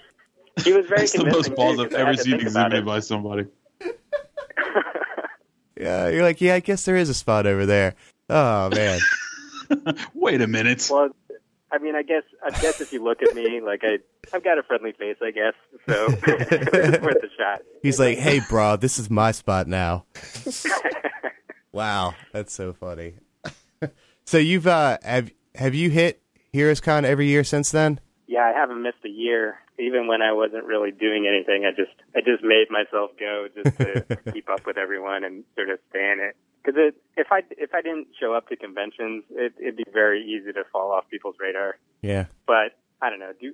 he was very. That's the most balls I've ever seen exhibited by somebody. (laughs) Yeah, you're like, yeah, I guess there is a spot over there. Oh man. (laughs) Wait a minute. Well, I mean, I guess I guess if you look at me, like I, I've got a friendly face, I guess. So (laughs) it's worth a shot. He's like, hey, bro, this is my spot now. wow, that's so funny. so you've uh, have have you hit HeroesCon every year since then? Yeah, I haven't missed a year even when I wasn't really doing anything, I just I just made myself go just to (laughs) keep up with everyone and sort of stay in it. Because it, if I if I didn't show up to conventions, it, it'd be very easy to fall off people's radar. Yeah. But I don't know. Do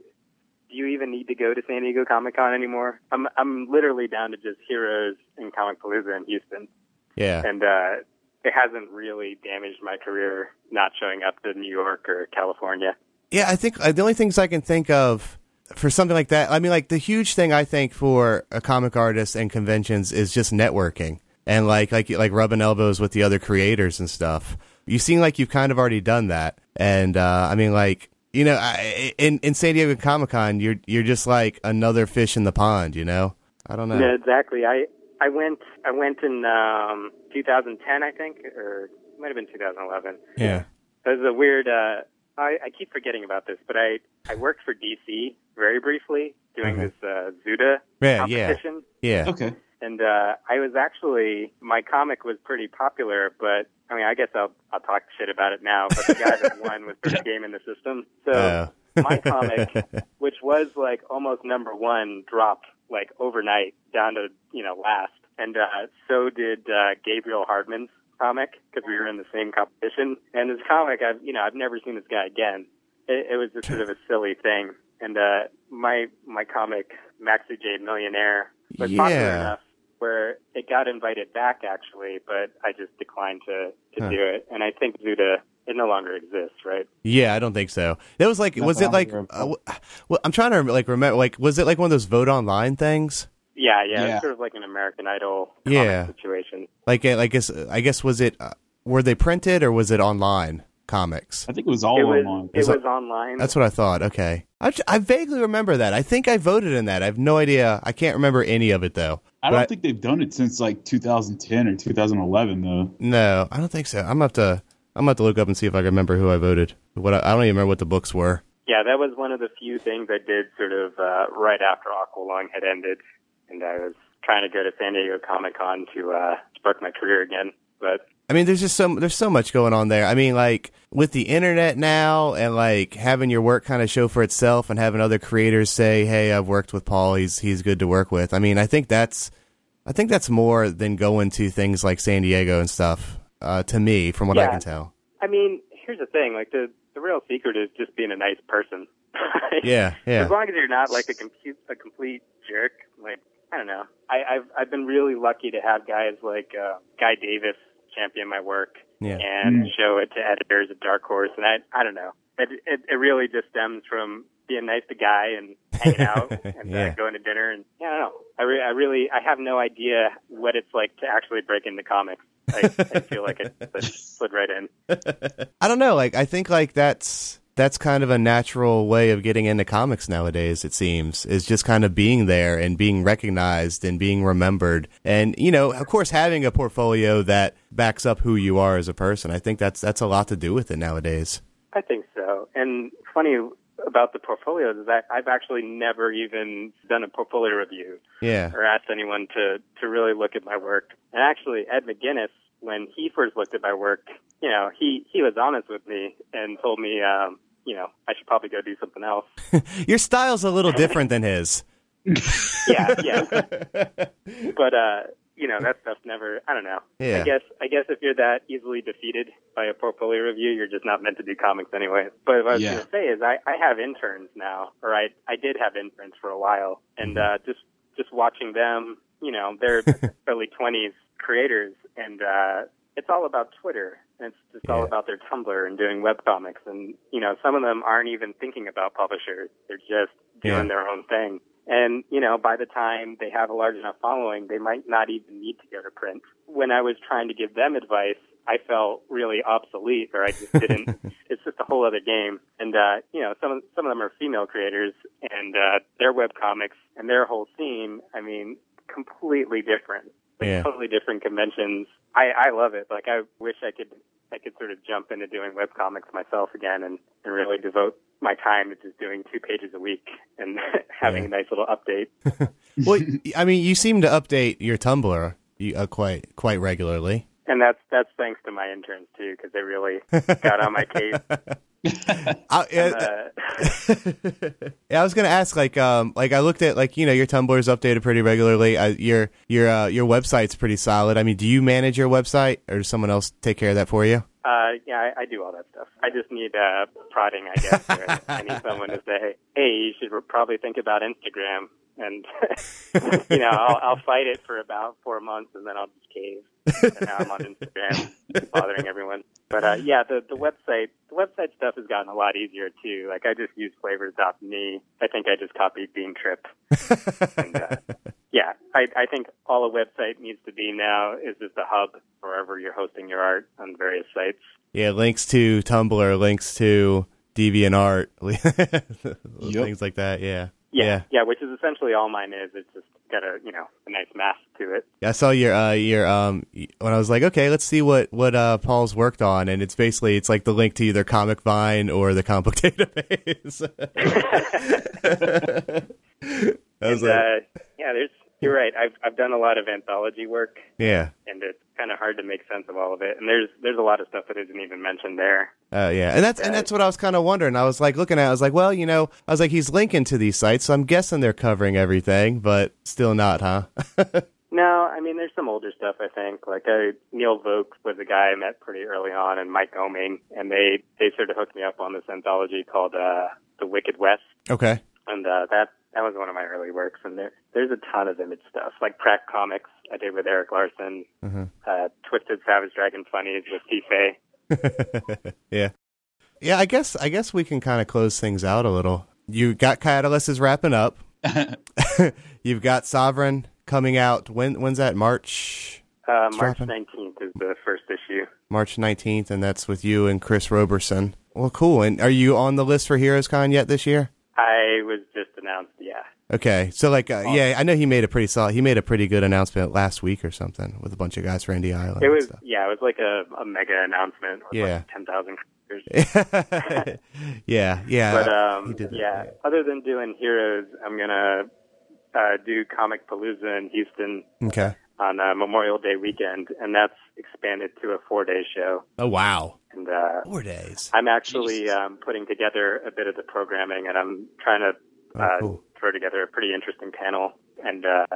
do you even need to go to San Diego Comic Con anymore? I'm I'm literally down to just Heroes and Comicpalooza in Houston. Yeah. And uh, it hasn't really damaged my career not showing up to New York or California. Yeah, I think uh, the only things I can think of for something like that, I mean, like the huge thing I think for a comic artist and conventions is just networking and like like like rubbing elbows with the other creators and stuff. You seem like you've kind of already done that, and uh, I mean, like you know, I, in in San Diego Comic Con, you're you're just like another fish in the pond. You know, I don't know. Yeah, exactly. I I went I went in um, 2010, I think, or it might have been 2011. Yeah. It was a weird. Uh, I, I keep forgetting about this, but I I worked for DC very briefly doing okay. this uh, Zuda yeah, competition. Yeah. Yeah. Okay. And uh, I was actually my comic was pretty popular, but I mean I guess I'll I'll talk shit about it now. But the guy that (laughs) won was first game in the system, so uh, my comic, (laughs) which was like almost number one, dropped like overnight down to you know last, and uh, so did uh, Gabriel Hardman's comic because we were in the same competition. And his comic, I've you know I've never seen this guy again. It, it was just sort of a silly thing. And uh, my my comic, Maxi J Millionaire, was popular Yeah. enough where it got invited back actually, but I just declined to to Huh. do it. And I think Zuda it no longer exists, right? Yeah, I don't think so. It was like, Not was it like? Uh, well, I'm trying to like remember. Like, was it like one of those vote online things? Yeah, yeah, Yeah. it's sort of like an American Idol Yeah. situation. Like, uh, I guess, I guess was it? Uh, were they printed or was it online comics? I think it was all it was online. it Is was online. That's what I thought. Okay, I vaguely remember that. I think I voted in that. I have no idea. I can't remember any of it though. I don't But think they've done it since like 2010 or 2011 though. No, I don't think so. I'm gonna have to. I'm gonna have to look up and see if I can remember who I voted. What I, I don't even remember what the books were. Yeah, that was one of the few things I did sort of uh, right after Aqualung had ended, and I was trying to go to San Diego Comic Con to uh, spark my career again. But I mean, there's just so there's so much going on there. I mean, like with the internet now, and like having your work kind of show for itself, and having other creators say, "Hey, I've worked with Paul. He's he's good to work with." I mean, I think that's I think that's more than going to things like San Diego and stuff. Uh, to me, from what I can tell. I mean, here's the thing: like the the real secret is just being a nice person. (laughs) Yeah, yeah, As long as you're not like a complete a complete jerk, like I don't know. I, I've I've been really lucky to have guys like uh, Guy Davis champion my work Yeah. and Mm. show it to editors at Dark Horse, and I I don't know. It it, it really just stems from being nice to Guy and hanging out (laughs) and Yeah. uh, going to dinner, and yeah, I don't know. I re- I really I have no idea what it's like to actually break into comics. I, I feel like it slid, (laughs) slid right in. I don't know. Like, I think like that's that's kind of a natural way of getting into comics nowadays. It seems is just kind of being there and being recognized and being remembered, and you know, of course, having a portfolio that backs up who you are as a person. I think that's that's a lot to do with it nowadays. I think so. And funny about the portfolios is that I've actually never even done a portfolio review Yeah, or asked anyone to to really look at my work. And actually, Ed McGuinness, when he first looked at my work, you know, he he was honest with me and told me, um, you know, I should probably go do something else. (laughs) your style's a little different than his. (laughs) Yeah, yeah. but uh, you know, that stuff never. I don't know. Yeah. I guess I guess if you're that easily defeated by a portfolio review, you're just not meant to do comics anyway. But what I was Yeah. going to say is, I I have interns now, or I I did have interns for a while, and uh, just just watching them, you know, they're (laughs) early twenties creators, and uh, it's all about Twitter. And it's just all about their Tumblr and doing webcomics, and you know, some of them aren't even thinking about publishers; they're just doing Yeah. their own thing. And, you know, by the time they have a large enough following, they might not even need to go to print. When I was trying to give them advice, I felt really obsolete or I just didn't, (laughs) it's just a whole other game. And, uh, you know, some of, some of them are female creators and, uh, their webcomics and their whole scene, I mean, completely different. Like Yeah. totally different conventions. I, I love it. Like I wish I could, I could sort of jump into doing webcomics myself again and, and really devote my time to just doing two pages a week and (laughs) having Yeah. a nice little update. (laughs) (laughs) well, I mean, you seem to update your Tumblr uh, quite quite regularly. And that's that's thanks to my interns too, because they really got on my case. (laughs) I, And, uh, (laughs) yeah, I was gonna ask, like, um, like I looked at, like, you know, your Tumblr is updated pretty regularly. I, your your uh, your website's pretty solid. I mean, do you manage your website, or does someone else take care of that for you? uh, yeah, I, I do all that stuff. I just need uh, prodding, I guess. Or I need (laughs) someone to say, "Hey, you should probably think about Instagram." And (laughs) you know, I'll, I'll fight it for about four months, and then I'll just cave. And now I'm on Instagram, (laughs) bothering everyone. But uh, yeah, the the website the website stuff has gotten a lot easier too. Like I just use flavors.me. I think I just copied Bean Trip. And, uh, (laughs) yeah, I, I think all a website needs to be now is just a hub wherever you're hosting your art on various sites. Yeah, links to Tumblr, links to DeviantArt, Yep. things like that. Yeah. Yeah, yeah, which is essentially all mine is. It's just got a you know a nice mask to it. I saw your uh your um when I was like, okay, let's see what what uh Paul's worked on, and it's basically it's like the link to either Comic Vine or the comic book (laughs) database. (laughs) (laughs) I was And, like, uh, yeah, there's you're right. I've I've done a lot of anthology work, yeah, and it's kind of hard to make sense of all of it. And there's there's a lot of stuff that isn't even mentioned there. Oh yeah, and that's and that's what I was kind of wondering. I was like looking at, it, I was like, well, you know, I was like, he's linking to these sites, so I'm guessing they're covering everything, but still not, huh? (laughs) no, I mean, there's some older stuff. I think like I, Neil Vokes was a guy I met pretty early on, and Mike Oeming, and they they sort of hooked me up on this anthology called uh, The Wicked West. Okay. And uh, that that was one of my early works, and there there's a ton of image stuff like Prack Comics I did with Erik Larsen, mm-hmm. uh, Twisted Savage Dragon Funnies with Fei. (laughs) yeah, yeah. I guess I guess we can kind of close things out a little. You got Catalyst is wrapping up. (laughs) (laughs) You've got Sovereign coming out. When when's that? March. Uh, March nineteenth is the first issue. March nineteenth, and that's with you and Chris Roberson. Well, cool. And are you on the list for Heroes Con yet this year? I was just announced. Okay, so like, uh, yeah, I know he made a pretty solid. He made a pretty good announcement last week or something with a bunch of guys for Indie Island. It was, yeah, it was like a, a mega announcement. yeah, like ten thousand. (laughs) yeah, yeah. But um, yeah, other than doing Heroes, I'm gonna uh, do Comic Palooza in Houston. Okay. On uh, Memorial Day weekend, and that's expanded to a four-day show. Oh wow! And uh, four days. I'm actually um, putting together a bit of the programming, and I'm trying to oh, uh, cool. Throw together a pretty interesting panel, and uh,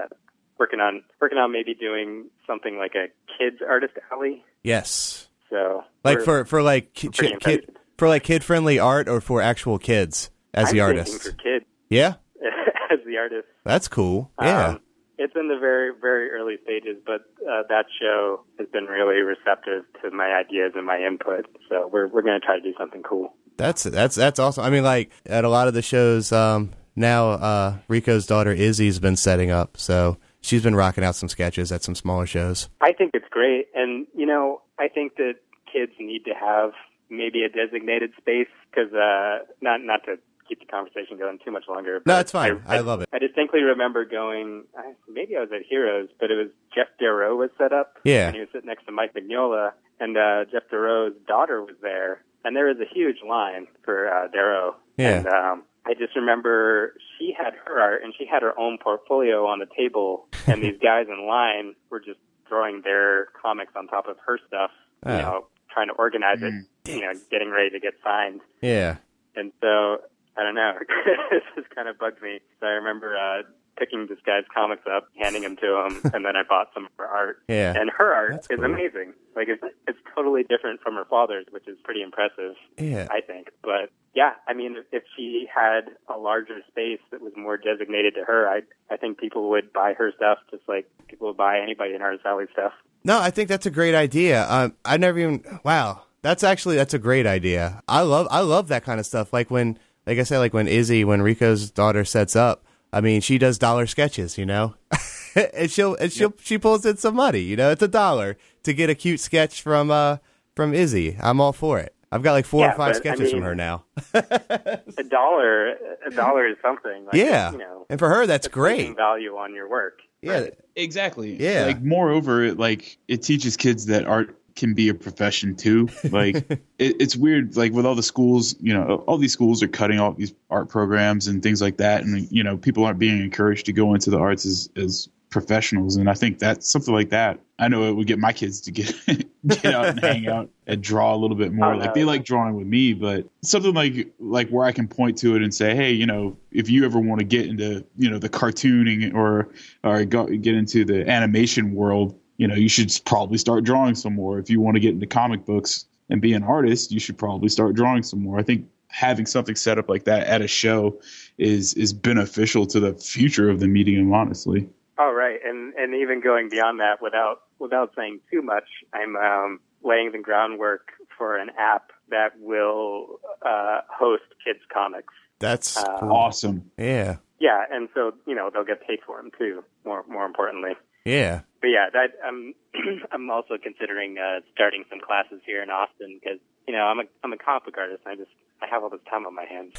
working on working on maybe doing something like a kids artist alley. Yes. So like for for like ki- kid for like kid friendly art or for actual kids as I'm the artist for kids. Yeah. (laughs) as the artist. That's cool. Yeah. Um, it's in the very very early stages, but uh, that show has been really receptive to my ideas and my input. So we're we're going to try to do something cool. That's that's that's awesome. I mean, like at a lot of the shows um, now, uh, Rico's daughter Izzy's been setting up, so she's been rocking out some sketches at some smaller shows. I think it's great, and you know, I think that kids need to have maybe a designated space because uh, not not to keep the conversation going too much longer. No, it's fine. I, I, I, love it. I distinctly remember going. Maybe I was at Heroes, but it was Geof Darrow was set up. Yeah, and he was sitting next to Mike Mignola, and uh, Geof Darrow's daughter was there, and there was a huge line for uh, Darrow. Yeah. And um, I just remember she had her art, and she had her own portfolio on the table, and these (laughs) guys in line were just throwing their comics on top of her stuff. You oh. know, trying to organize it. Mm. You know, getting ready to get signed. Yeah. And so I don't know. (laughs) this just kind of bugged me. So I remember uh, picking this guy's comics up, handing them to him, (laughs) and then I bought some of her art. Yeah. And her art That's is cool. amazing. Like it's it's totally different from her father's, which is pretty impressive. Yeah. I think. But yeah, I mean, if she had a larger space that was more designated to her, I I think people would buy her stuff just like people would buy anybody in Artist Alley stuff. No, I think that's a great idea. Um, I never even. Wow. That's actually that's a great idea. I love I love that kind of stuff. Like when like I said, like when Izzy, when Rico's daughter sets up, I mean, she does dollar sketches, you know, (laughs) and she'll and she'll yep. she pulls in some money, you know, it's a dollar to get a cute sketch from uh from Izzy. I'm all for it. I've got like four yeah, or five but, sketches I mean, from her now. a dollar, a dollar is something. Like, yeah, you know, and for her, that's great value on your work. Yeah, right? exactly. Yeah, like moreover, like it teaches kids that art can be a profession too. Like (laughs) it, it's weird, like with all the schools, you know, all these schools are cutting off these art programs and things like that, and you know, people aren't being encouraged to go into the arts as as professionals. And I think that something like that, I know it would get my kids to get (laughs) get out and hang out (laughs) and draw a little bit more. Oh, like they like drawing with me, but something like like where I can point to it and say, hey, you know, if you ever want to get into you know the cartooning or or go, get into the animation world you know, you should probably start drawing some more. If you want to get into comic books and be an artist, you should probably start drawing some more. I think having something set up like that at a show is is beneficial to the future of the medium, honestly. Oh right, and and even going beyond that, without without saying too much, I'm um, laying the groundwork for an app that will uh, host kids comics. That's uh, awesome. Yeah. Yeah, and so you know they'll get paid for them too. More more importantly. Yeah. But yeah, that I'm (clears throat) I'm also considering uh, starting some classes here in Austin because you know I'm a I'm a comic book artist. And I just I have all this time on my hands.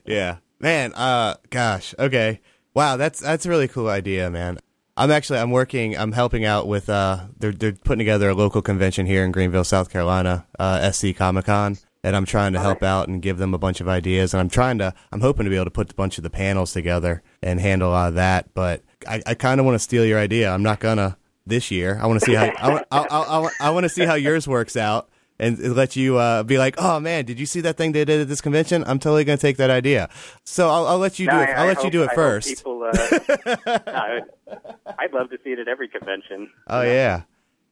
(laughs) (laughs) yeah, man. Uh, gosh. Okay. Wow, that's that's a really cool idea, man. I'm actually I'm working I'm helping out with uh they're they're putting together a local convention here in Greenville, South Carolina, uh SC Comic Con and I'm trying to help out and give them a bunch of ideas. And I'm trying to, I'm hoping to be able to put a bunch of the panels together and handle a lot of that. But I, I kind of want to steal your idea. I'm not gonna, this year. I want to see how I, want- I, I, I, I want to see how yours works out, and let you uh, be like, oh man, did you see that thing they did at this convention? I'm totally gonna take that idea. So I'll, I'll let you do it. I'll let you do it hope first. People, uh, (laughs) I'd love to see it at every convention. Oh yeah,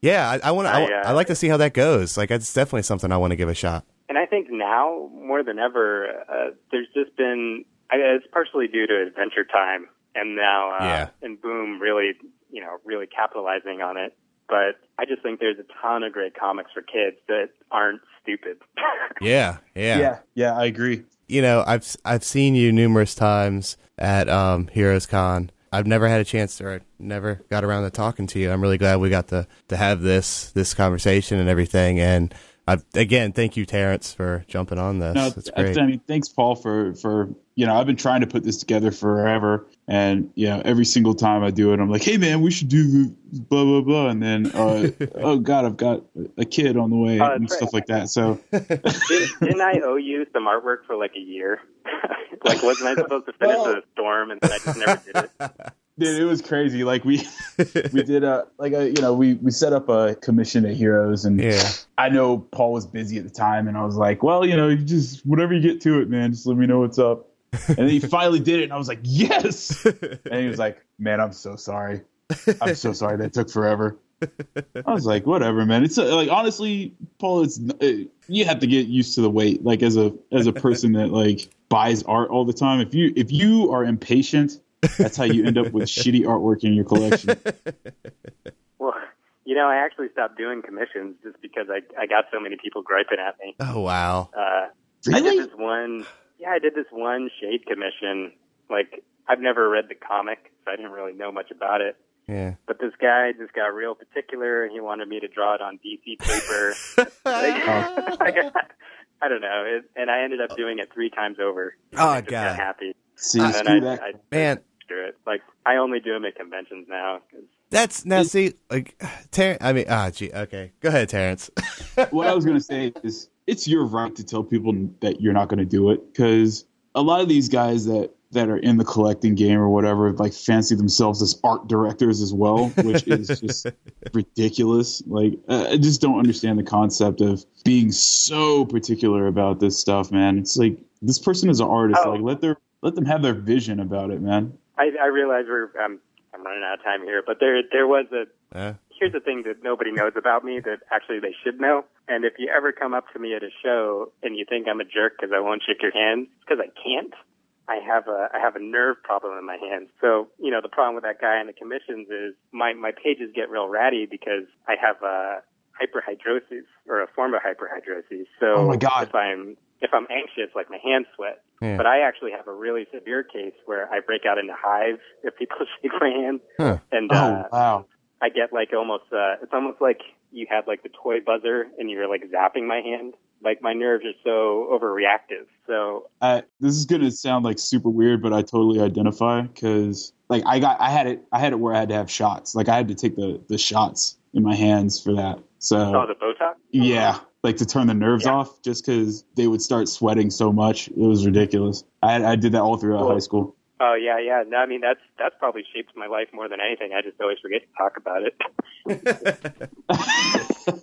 yeah. I, I want. I, uh, like to see how that goes. Like it's definitely something I want to give a shot. And I think now more than ever, uh, there's just been. I, it's partially due to Adventure Time, and now uh, Yeah. and Boom really, you know, really capitalizing on it. But I just think there's a ton of great comics for kids that aren't stupid. (laughs) Yeah, yeah. Yeah, yeah, I agree. You know, I've I've seen you numerous times at um, Heroes Con. I've never had a chance to, or I never got around to talking to you. I'm really glad we got to to have this this conversation and everything. And I've, again, thank you, Terrence, for jumping on this. No, It's great. I mean, thanks, Paul, for for you know, I've been trying to put this together forever, and you know, every single time I do it, I'm like, hey man, we should do blah blah blah, and then uh, (laughs) oh god, I've got a kid on the way that's and right. stuff like that. So Did, (laughs) didn't I owe you some artwork for like a year? (laughs) like, wasn't I supposed to finish Well- the storm and then I just never did it? Dude, it was crazy. Like we we did a like a you know we we set up a commission at Heroes, and Yeah. I know Paul was busy at the time, and I was like, well, you know, you just whatever you get to it, man, just let me know what's up. And then he (laughs) finally did it, and I was like, yes. And he was like, man, I'm so sorry. I'm so (laughs) sorry that took forever. I was like, whatever, man. It's uh like honestly, Paul. It's uh, you have to get used to the wait. Like as a as a person that like buys art all the time. If you if you are impatient, that's how you end up with shitty artwork in your collection. (laughs) Well, you know, I actually stopped doing commissions just because I I got so many people griping at me. oh wow. Uh, I Really? did this one. Yeah, I did this one shade commission. Like, I've never read the comic, so I didn't really know much about it. Yeah. But this guy just got real particular, and he wanted me to draw it on DC paper. like, (laughs) I, got, I don't know, it, and I ended up doing it three times over. Oh, I just God. got happy. See, And then screw I, that. I Man, do it. Like, I only do them at conventions now. 'cause that's now see like Ter- I mean, ah, gee, okay. Go ahead, Terrence. what I was going (laughs) to say is it's your right to tell people that you're not going to do it because a lot of these guys that that are in the collecting game or whatever like fancy themselves as art directors as well, which is (laughs) just ridiculous. Like uh, I just don't understand the concept of being so particular about this stuff, man. It's like this person is an artist. Oh. Like let their let them have their vision about it, man. I, I realize we're um, I'm running out of time here, but there there was a Uh, here's the thing that nobody knows about me that actually they should know. And if you ever come up to me at a show and you think I'm a jerk because I won't shake your hand, it's because I can't. I have a I have a nerve problem in my hands. So you know the problem with that guy in the commissions is my my pages get real ratty because I have a hyperhidrosis or a form of hyperhidrosis. So Oh my God. if I'm if I'm anxious, like my hands sweat. Yeah. But I actually have a really severe case where I break out into hives if people (laughs) shake my hand, Huh. and Oh uh, wow. I get like almost uh it's almost like you had like the toy buzzer and you're like zapping my hand. Like my nerves are so overreactive. So I, this is gonna sound like super weird, but I totally identify because like I got I had it I had it where I had to have shots. Like I had to take the the shots in my hands for that. So oh the Botox? yeah, like to turn the nerves Yeah. off, just because they would start sweating so much. It was ridiculous. I I did that all throughout Cool. high school. Oh yeah, yeah. No, I mean that's that's probably shaped my life more than anything. I just always forget to talk about it. (laughs)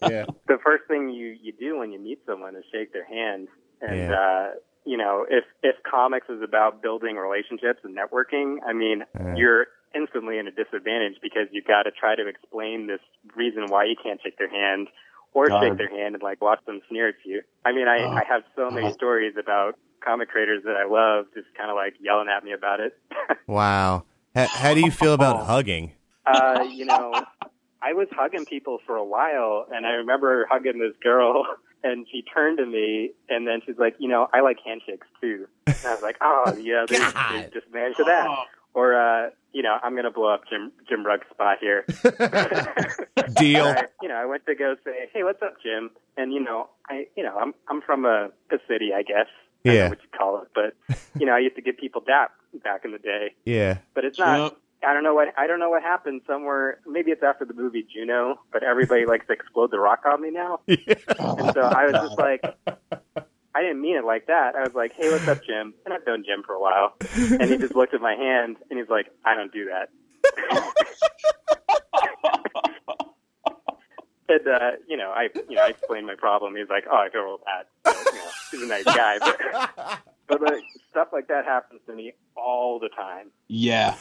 yeah. the first thing you you do when you meet someone is shake their hand and Yeah. uh you know if if comics is about building relationships and networking i mean Yeah. you're instantly in a disadvantage because you've got to try to explain this reason why you can't shake their hand or God. shake their hand and like watch them sneer at you i mean i Oh. i have so many God. stories about comic creators that i love just kind of like yelling at me about it (laughs) Wow. How, how do you feel about hugging? uh, you know, I was hugging people for a while, and I remember hugging this girl, (laughs) and she turned to me, and then she's like, you know, I like handshakes too. And I was like, oh yeah, there's, (laughs) God. there's just managed to that. Oh. Or, uh, you know, I'm gonna blow up Jim Jim Rugg's spot here. Deal. I, you know, I went to go say, hey, what's up, Jim? And you know, I, you know, I'm I'm from a, a city, I guess. I don't know Yeah. what you call it, but you know, I used to give people dap back in the day Yeah. but it's not. Yep. I don't know what I don't know what happened somewhere. Maybe it's after the movie Juno, but everybody likes to explode the rock on me now. (laughs) And so I was just like, I didn't mean it like that. I was like, Hey, what's up, Jim? And I've known Jim for a while, and he just looked at my hand and he's like, I don't do that. (laughs) and uh, you know, I you know, I explained my problem. He's like, "Oh, I feel real bad." So, (laughs) you know, he's a nice guy, (laughs) but but like, stuff like that happens to me all the time. Yeah.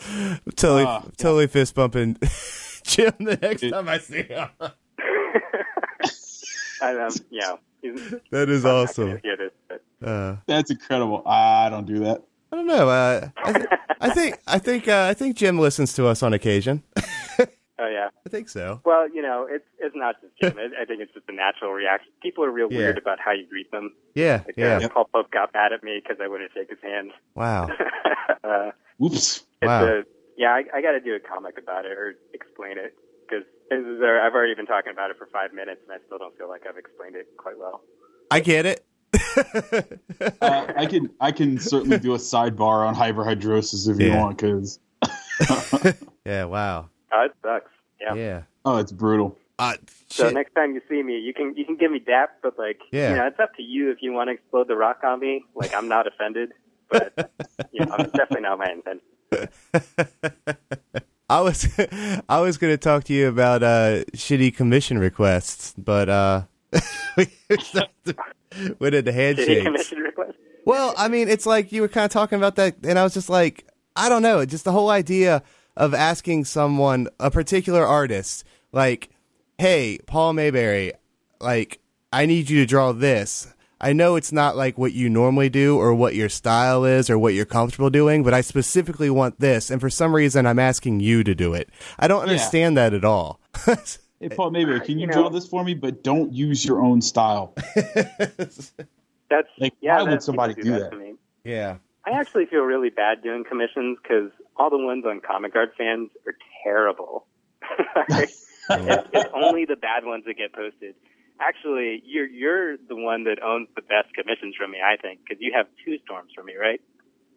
totally, Ah, totally fist bumping (laughs) Jim the next It- time I see him. and um, you know, That is I'm awesome. this, but Uh, That's incredible. I don't do that. I don't know. Uh, I, th- I think I think uh, I think Jim listens to us on occasion. Oh yeah. I think so. Well, you know, it's it's not just (laughs) Jim. I I think it's just a natural reaction. People are real Yeah. weird about how you greet them. Yeah, Like, yeah. uh, Paul Pope got mad at me because I wouldn't shake his hand. Wow. (laughs) uh, Whoops. Wow. a, yeah, I, I got to do a comic about it or explain it because I've already been talking about it for five minutes and I still don't feel like I've explained it quite well. I get it. (laughs) Uh, I can I can certainly do a sidebar on hyperhidrosis if you want, because yeah. Wow. Oh, it sucks. Yeah. Yeah. oh, it's brutal. Uh, So shit. next time you see me, you can you can give me dap, but like Yeah. you know, it's up to you if you want to explode the rock on me. Like I'm not offended, but you know, it's definitely not my intention. (laughs) I was (laughs) I was going to talk to you about uh, shitty commission requests, but uh, (laughs) we went Did he handshakes. commission request? Well, I mean, it's like you were kind of talking about that, and I was just like, I don't know, just the whole idea of asking someone, a particular artist, like, hey, Paul Maybury, like, I need you to draw this. I know it's not like what you normally do or what your style is or what you're comfortable doing, but I specifically want this, and for some reason, I'm asking you to do it. I don't Yeah. understand that at all. (laughs) Hey, Paul, Maybury, uh, can you, You know- draw this for me, but don't use your own style? (laughs) That's Like, yeah. why would somebody people do that that? yeah. I actually feel really bad doing commissions because all the ones on Comic Art fans are terrible. (laughs) it's, it's only the bad ones that get posted. Actually, you're you're the one that owns the best commissions from me, I think, because you have two storms from me, right?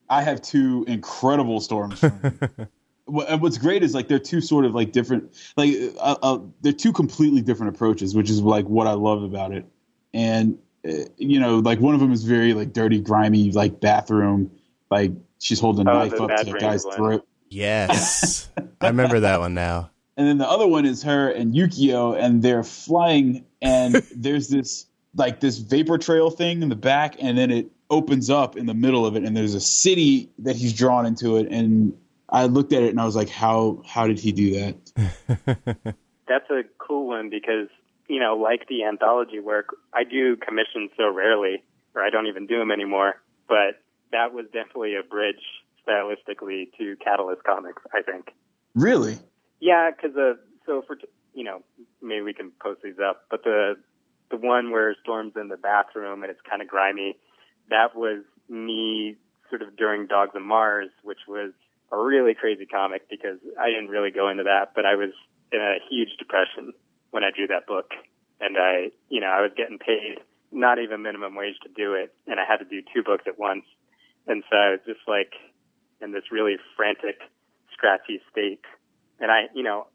I have two incredible storms. From you. (laughs) What- and what's great is like they're two sort of like different, like uh, uh, they're two completely different approaches, which is like what I love about it. And Uh, you know, like one of them is very like dirty, grimy, like bathroom, like she's holding oh, a Oh, knife up to a guy's one. throat. Yes. (laughs) I remember that one now. And then the other one is her and Yukio, and they're flying, and (laughs) there's this like this vapor trail thing in the back, and then it opens up in the middle of it, and there's a city that he's drawn into it. And I looked at it and I was like, how how did he do that? (laughs) That's a cool one because you know, like the anthology work, I do commissions so rarely, or I don't even do them anymore. But that was definitely a bridge stylistically to Catalyst Comix, I think. Really? Yeah, because uh, so for you know maybe we can post these up, but the the one where Storm's in the bathroom and it's kind of grimy, that was me sort of during Dogs of Mars, which was a really crazy comic because I didn't really go into that, but I was in a huge depression when I drew that book, and I you know I was getting paid not even minimum wage to do it, and I had to do two books at once, and so I was just like in this really frantic, scratchy state. And I, you know,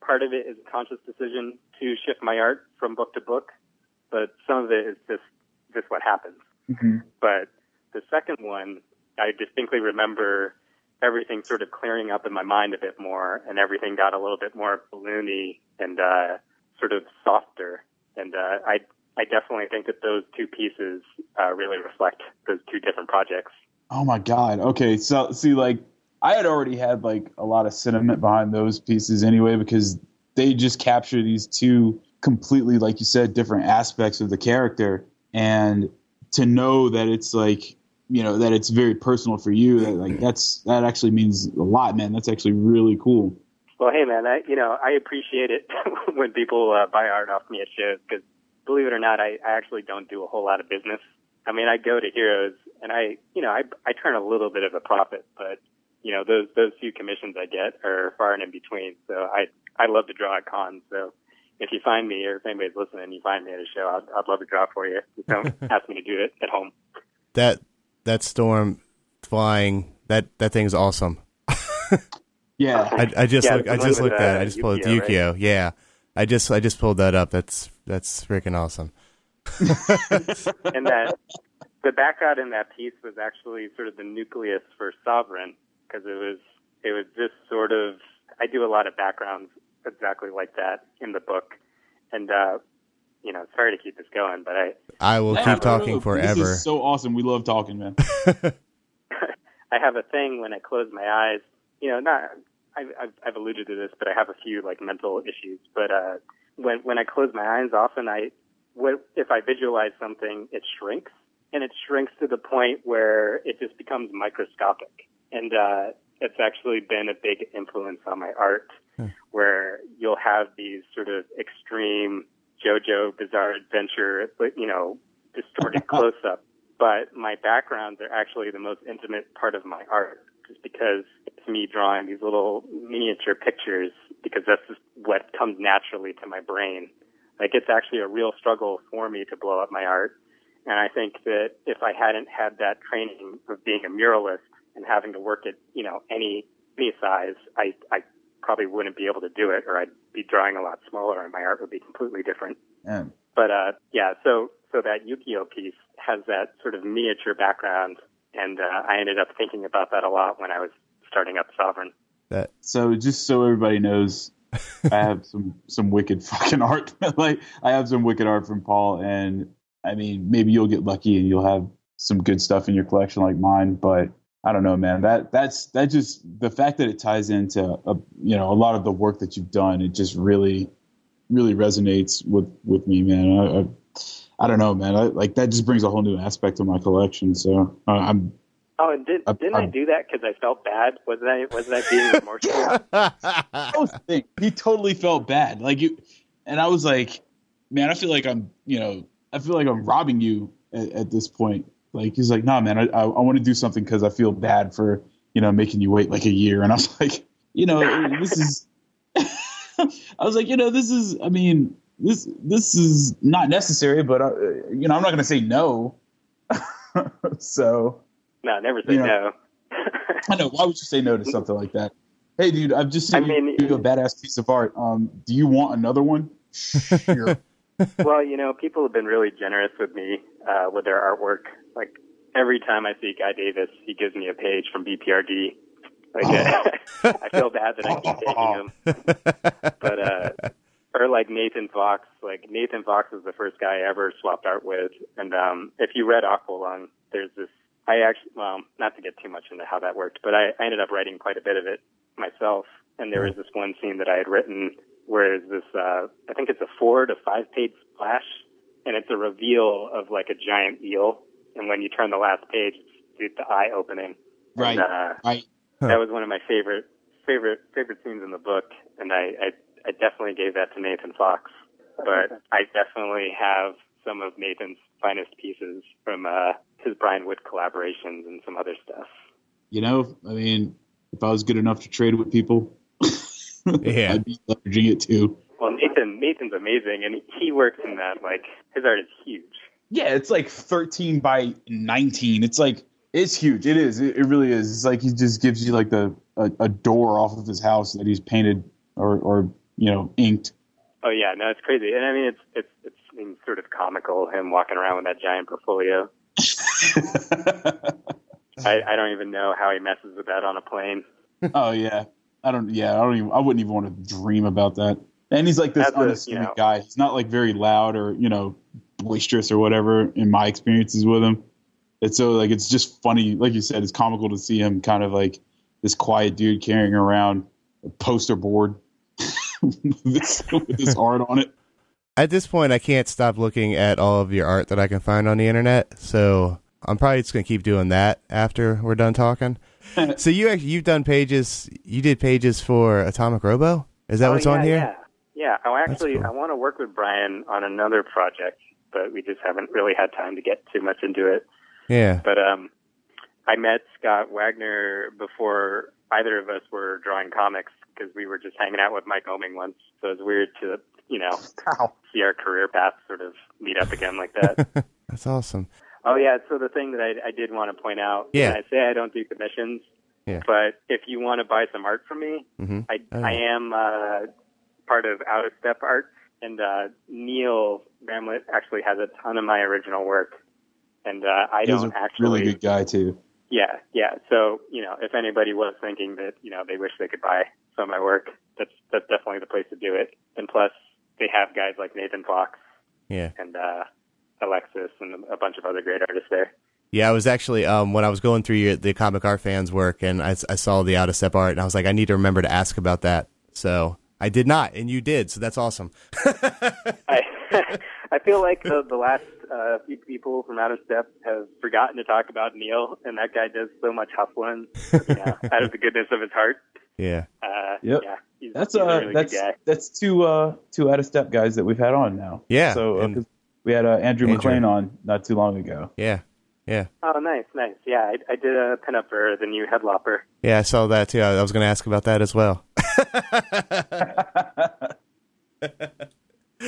part of it is a conscious decision to shift my art from book to book, but some of it is just just what happens. But the second one, I distinctly remember everything sort of clearing up in my mind a bit more, and everything got a little bit more balloony and uh, sort of softer. And uh, I, I definitely think that those two pieces uh, really reflect those two different projects. Oh my god. Okay, so see, like I had already had like a lot of sentiment behind those pieces anyway because they just capture these two completely, like you said, different aspects of the character, and to know that it's like you know that it's very personal for you, that like that's that actually means a lot, man. That's actually really cool. Well, hey man, I you know I appreciate it (laughs) when people uh, buy art off me at shows because believe it or not, I, I actually don't do a whole lot of business. I mean, I go to Heroes and I you know I I turn a little bit of a profit, but you know those those few commissions I get are far and in between. So I I love to draw at cons. So if you find me or if anybody's listening, and you find me at a show, I'd, I'd love to draw for you. Just don't (laughs) ask me to do it at home. That that storm flying that that thing's awesome. (laughs) Yeah, I, I just Yeah, look, I just looked at it. uh, I just pulled it. Yukio, right? Yukio, yeah. I just I just pulled that up. That's that's freaking awesome. (laughs) and that the background in that piece was actually sort of the nucleus for Sovereign because it was it was this sort of I do a lot of backgrounds exactly like that in the book, And uh, you know, sorry to keep this going, but I I will Yeah, keep talking no, forever. This is so awesome. We love talking, man. (laughs) (laughs) I have a thing when I close my eyes. You know, not I've, I've, I've alluded to this, but I have a few like mental issues. But uh, when when I close my eyes, often I, what, if I visualize something, it shrinks, and it shrinks to the point where it just becomes microscopic. And uh, it's actually been a big influence on my art, where you'll have these sort of extreme JoJo Bizarre Adventure, you know, distorted (laughs) close up. But my backgrounds are actually the most intimate part of my art, just because me drawing these little miniature pictures, because that's just what comes naturally to my brain. Like it's actually a real struggle for me to blow up my art. And I think that if I hadn't had that training of being a muralist and having to work at, you know, any, any size, I, I probably wouldn't be able to do it or I'd be drawing a lot smaller and my art would be completely different. Man. But, uh, yeah, so, so that Yukio piece has that sort of miniature background. And, uh, I ended up thinking about that a lot when I was starting up Sovereign. that So just so everybody knows, I have (laughs) some some wicked fucking art. (laughs) like I have some wicked art from Paul, and I mean maybe you'll get lucky and you'll have some good stuff in your collection like mine. But I don't know, man. That that's that just the fact that it ties into a, you know a lot of the work that you've done. It just really really resonates with with me, man. I, I, I don't know, man. I, like that just brings a whole new aspect to my collection. So uh, I'm Oh, and did, I- didn't I, do that because I felt bad? Wasn't I, wasn't I being (laughs) remorseful? that was the thing. He totally felt bad. Like you, and I was like, man, I feel like I'm, you know, I feel like I'm robbing you at, at this point. Like he's like, nah, man, I I, I want to do something because I feel bad for you know making you wait like a year. And I was (laughs) like, you know, this is. (laughs) I was like, you know, this is. I mean, this this is not necessary, but uh, you know, I'm not going to say no. so no, never say Yeah. no. I know. Why would you say no to something like that? Hey, dude, I've just seen I mean- you do a badass piece of art. Um, do you want another one? (laughs) Sure. well, you know, people have been really generous with me uh, with their artwork. Like every time I see Guy Davis, he gives me a page from BPRD. Like (laughs) I feel bad that I keep taking (laughs) them, but uh, or like Nathan Fox. Like Nathan Fox was the first guy I ever swapped art with, and um, if you read Aqua Leung, there's this. I actually, well, not to get too much into how that worked, but I, I ended up writing quite a bit of it myself. And there was this one scene that I had written where is this, uh, I think it's a four to five page splash and it's a reveal of like a giant eel. And when you turn the last page, it's the eye opening. right. And, uh, right. that was one of my favorite, favorite, favorite scenes in the book. And I, I, I definitely gave that to Nathan Fox, but I definitely have some of Nathan's finest pieces from, uh, his Brian Wood collaborations and some other stuff. You know, I mean, if I was good enough to trade with people, (laughs) Yeah. I'd be leveraging it too. Well, Nathan, Nathan's amazing, and he works in that. Like his art is huge. Yeah, it's like 13 by 19. It's like it's huge. It is. It, it really is. It's like he just gives you like the a, a door off of his house that he's painted or or you know inked. Oh yeah, no, it's crazy, and I mean, it's it's it's Sort of comical him walking around with that giant portfolio. (laughs) I, I don't even know how he messes with that on a plane. oh yeah, I don't. Yeah, I don't even. I wouldn't even want to dream about that. And he's like this unassuming you know- guy. He's not like very loud or you know boisterous or whatever. In my experiences with him, it's so like it's just funny. Like you said, it's comical to see him kind of like this quiet dude carrying around a poster board with, this, (laughs) with his art on it. At this point, I can't stop looking at all of your art that I can find on the internet. So I'm probably just gonna keep doing that after we're done talking. (laughs) so you actually you've done pages. You did pages for Atomic Robo. Is that oh, what's yeah, on here? Yeah, yeah. Oh, actually, cool. I want to work with Brian on another project, but we just haven't really had time to get too much into it. Yeah. But um, I met Scott Wegener before either of us were drawing comics because we were just hanging out with Mike Oeming once. So it was weird to, you know, see our career paths sort of meet up again like that. (laughs) That's awesome. oh yeah. So the thing that I, I did want to point out, Yeah. and I say I don't do commissions, Yeah. but if you want to buy some art from me, hmm I, Oh, I am uh, part of Out of Step Art, and uh, Neil Bramlett actually has a ton of my original work, and uh, I He's don't a actually. really good guy too. Yeah, yeah. So you know, if anybody was thinking that you know they wish they could buy some of my work, that's that's definitely the place to do it. And plus, they have guys like Nathan Fox Yeah. and uh, Alexis and a bunch of other great artists there. Yeah, I was actually um, when I was going through your, the comic art fans work, and I, I saw the out of step art, and I was like, I need to remember to ask about that. So I did not, and you did, so that's awesome. (laughs) I (laughs) I feel like the the last uh, few people from Out of Step have forgotten to talk about Neil, and that guy does so much hustling, you (laughs) know, out of the goodness of his heart. Yeah, Uh, Yep. Yeah, he's, That's he's uh, a really that's good guy. that's two uh two out of step guys that we've had on now. Yeah, So uh, we had uh, Andrew, Andrew. MacLean on not too long ago. yeah, yeah, Oh, nice, nice. Yeah, I, I did a pinup for the new Headlopper. yeah. I saw that too. I, I was going to ask about that as well. (laughs)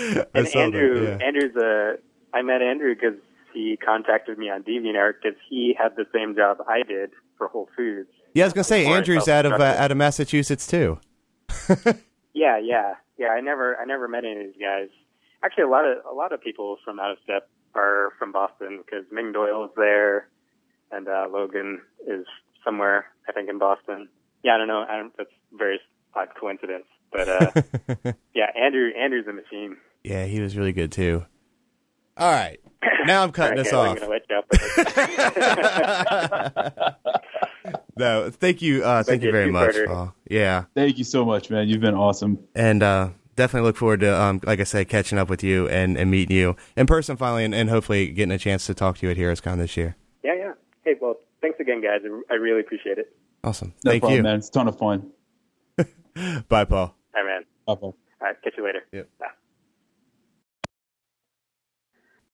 (laughs) And saw that, Andrew, yeah. Andrew's a. I met Andrew because he contacted me on DeviantArt because he had the same job I did for Whole Foods. Yeah, I was going to say Andrew's out of uh, out of Massachusetts too. (laughs) Yeah, yeah, yeah. I never, I never met any of these guys. Actually, a lot of a lot of people from Out of Step are from Boston because Ming Doyle is there, and uh, Logan is somewhere I think in Boston. Yeah, I don't know. I don't, that's a very odd coincidence, but uh, (laughs) yeah, Andrew, Andrew's a machine. Yeah, he was really good too. All right, now I'm cutting Okay, us off. gonna let you up with it. No, thank you, uh, thank Thank you you, very much, two-parter. Paul. Yeah, Thank you so much, man. You've been awesome. and uh, definitely look forward to, um, like I said, catching up with you and, and meeting you in person finally, and, and hopefully getting a chance to talk to you at HeroesCon this year. yeah, yeah. Hey, well, thanks again, guys. I I really appreciate it. Awesome, No thank problem, you. man. It's a ton of fun. (laughs) Bye, Paul. All right, man. Bye, Paul. All right, catch you later. Yep. Bye.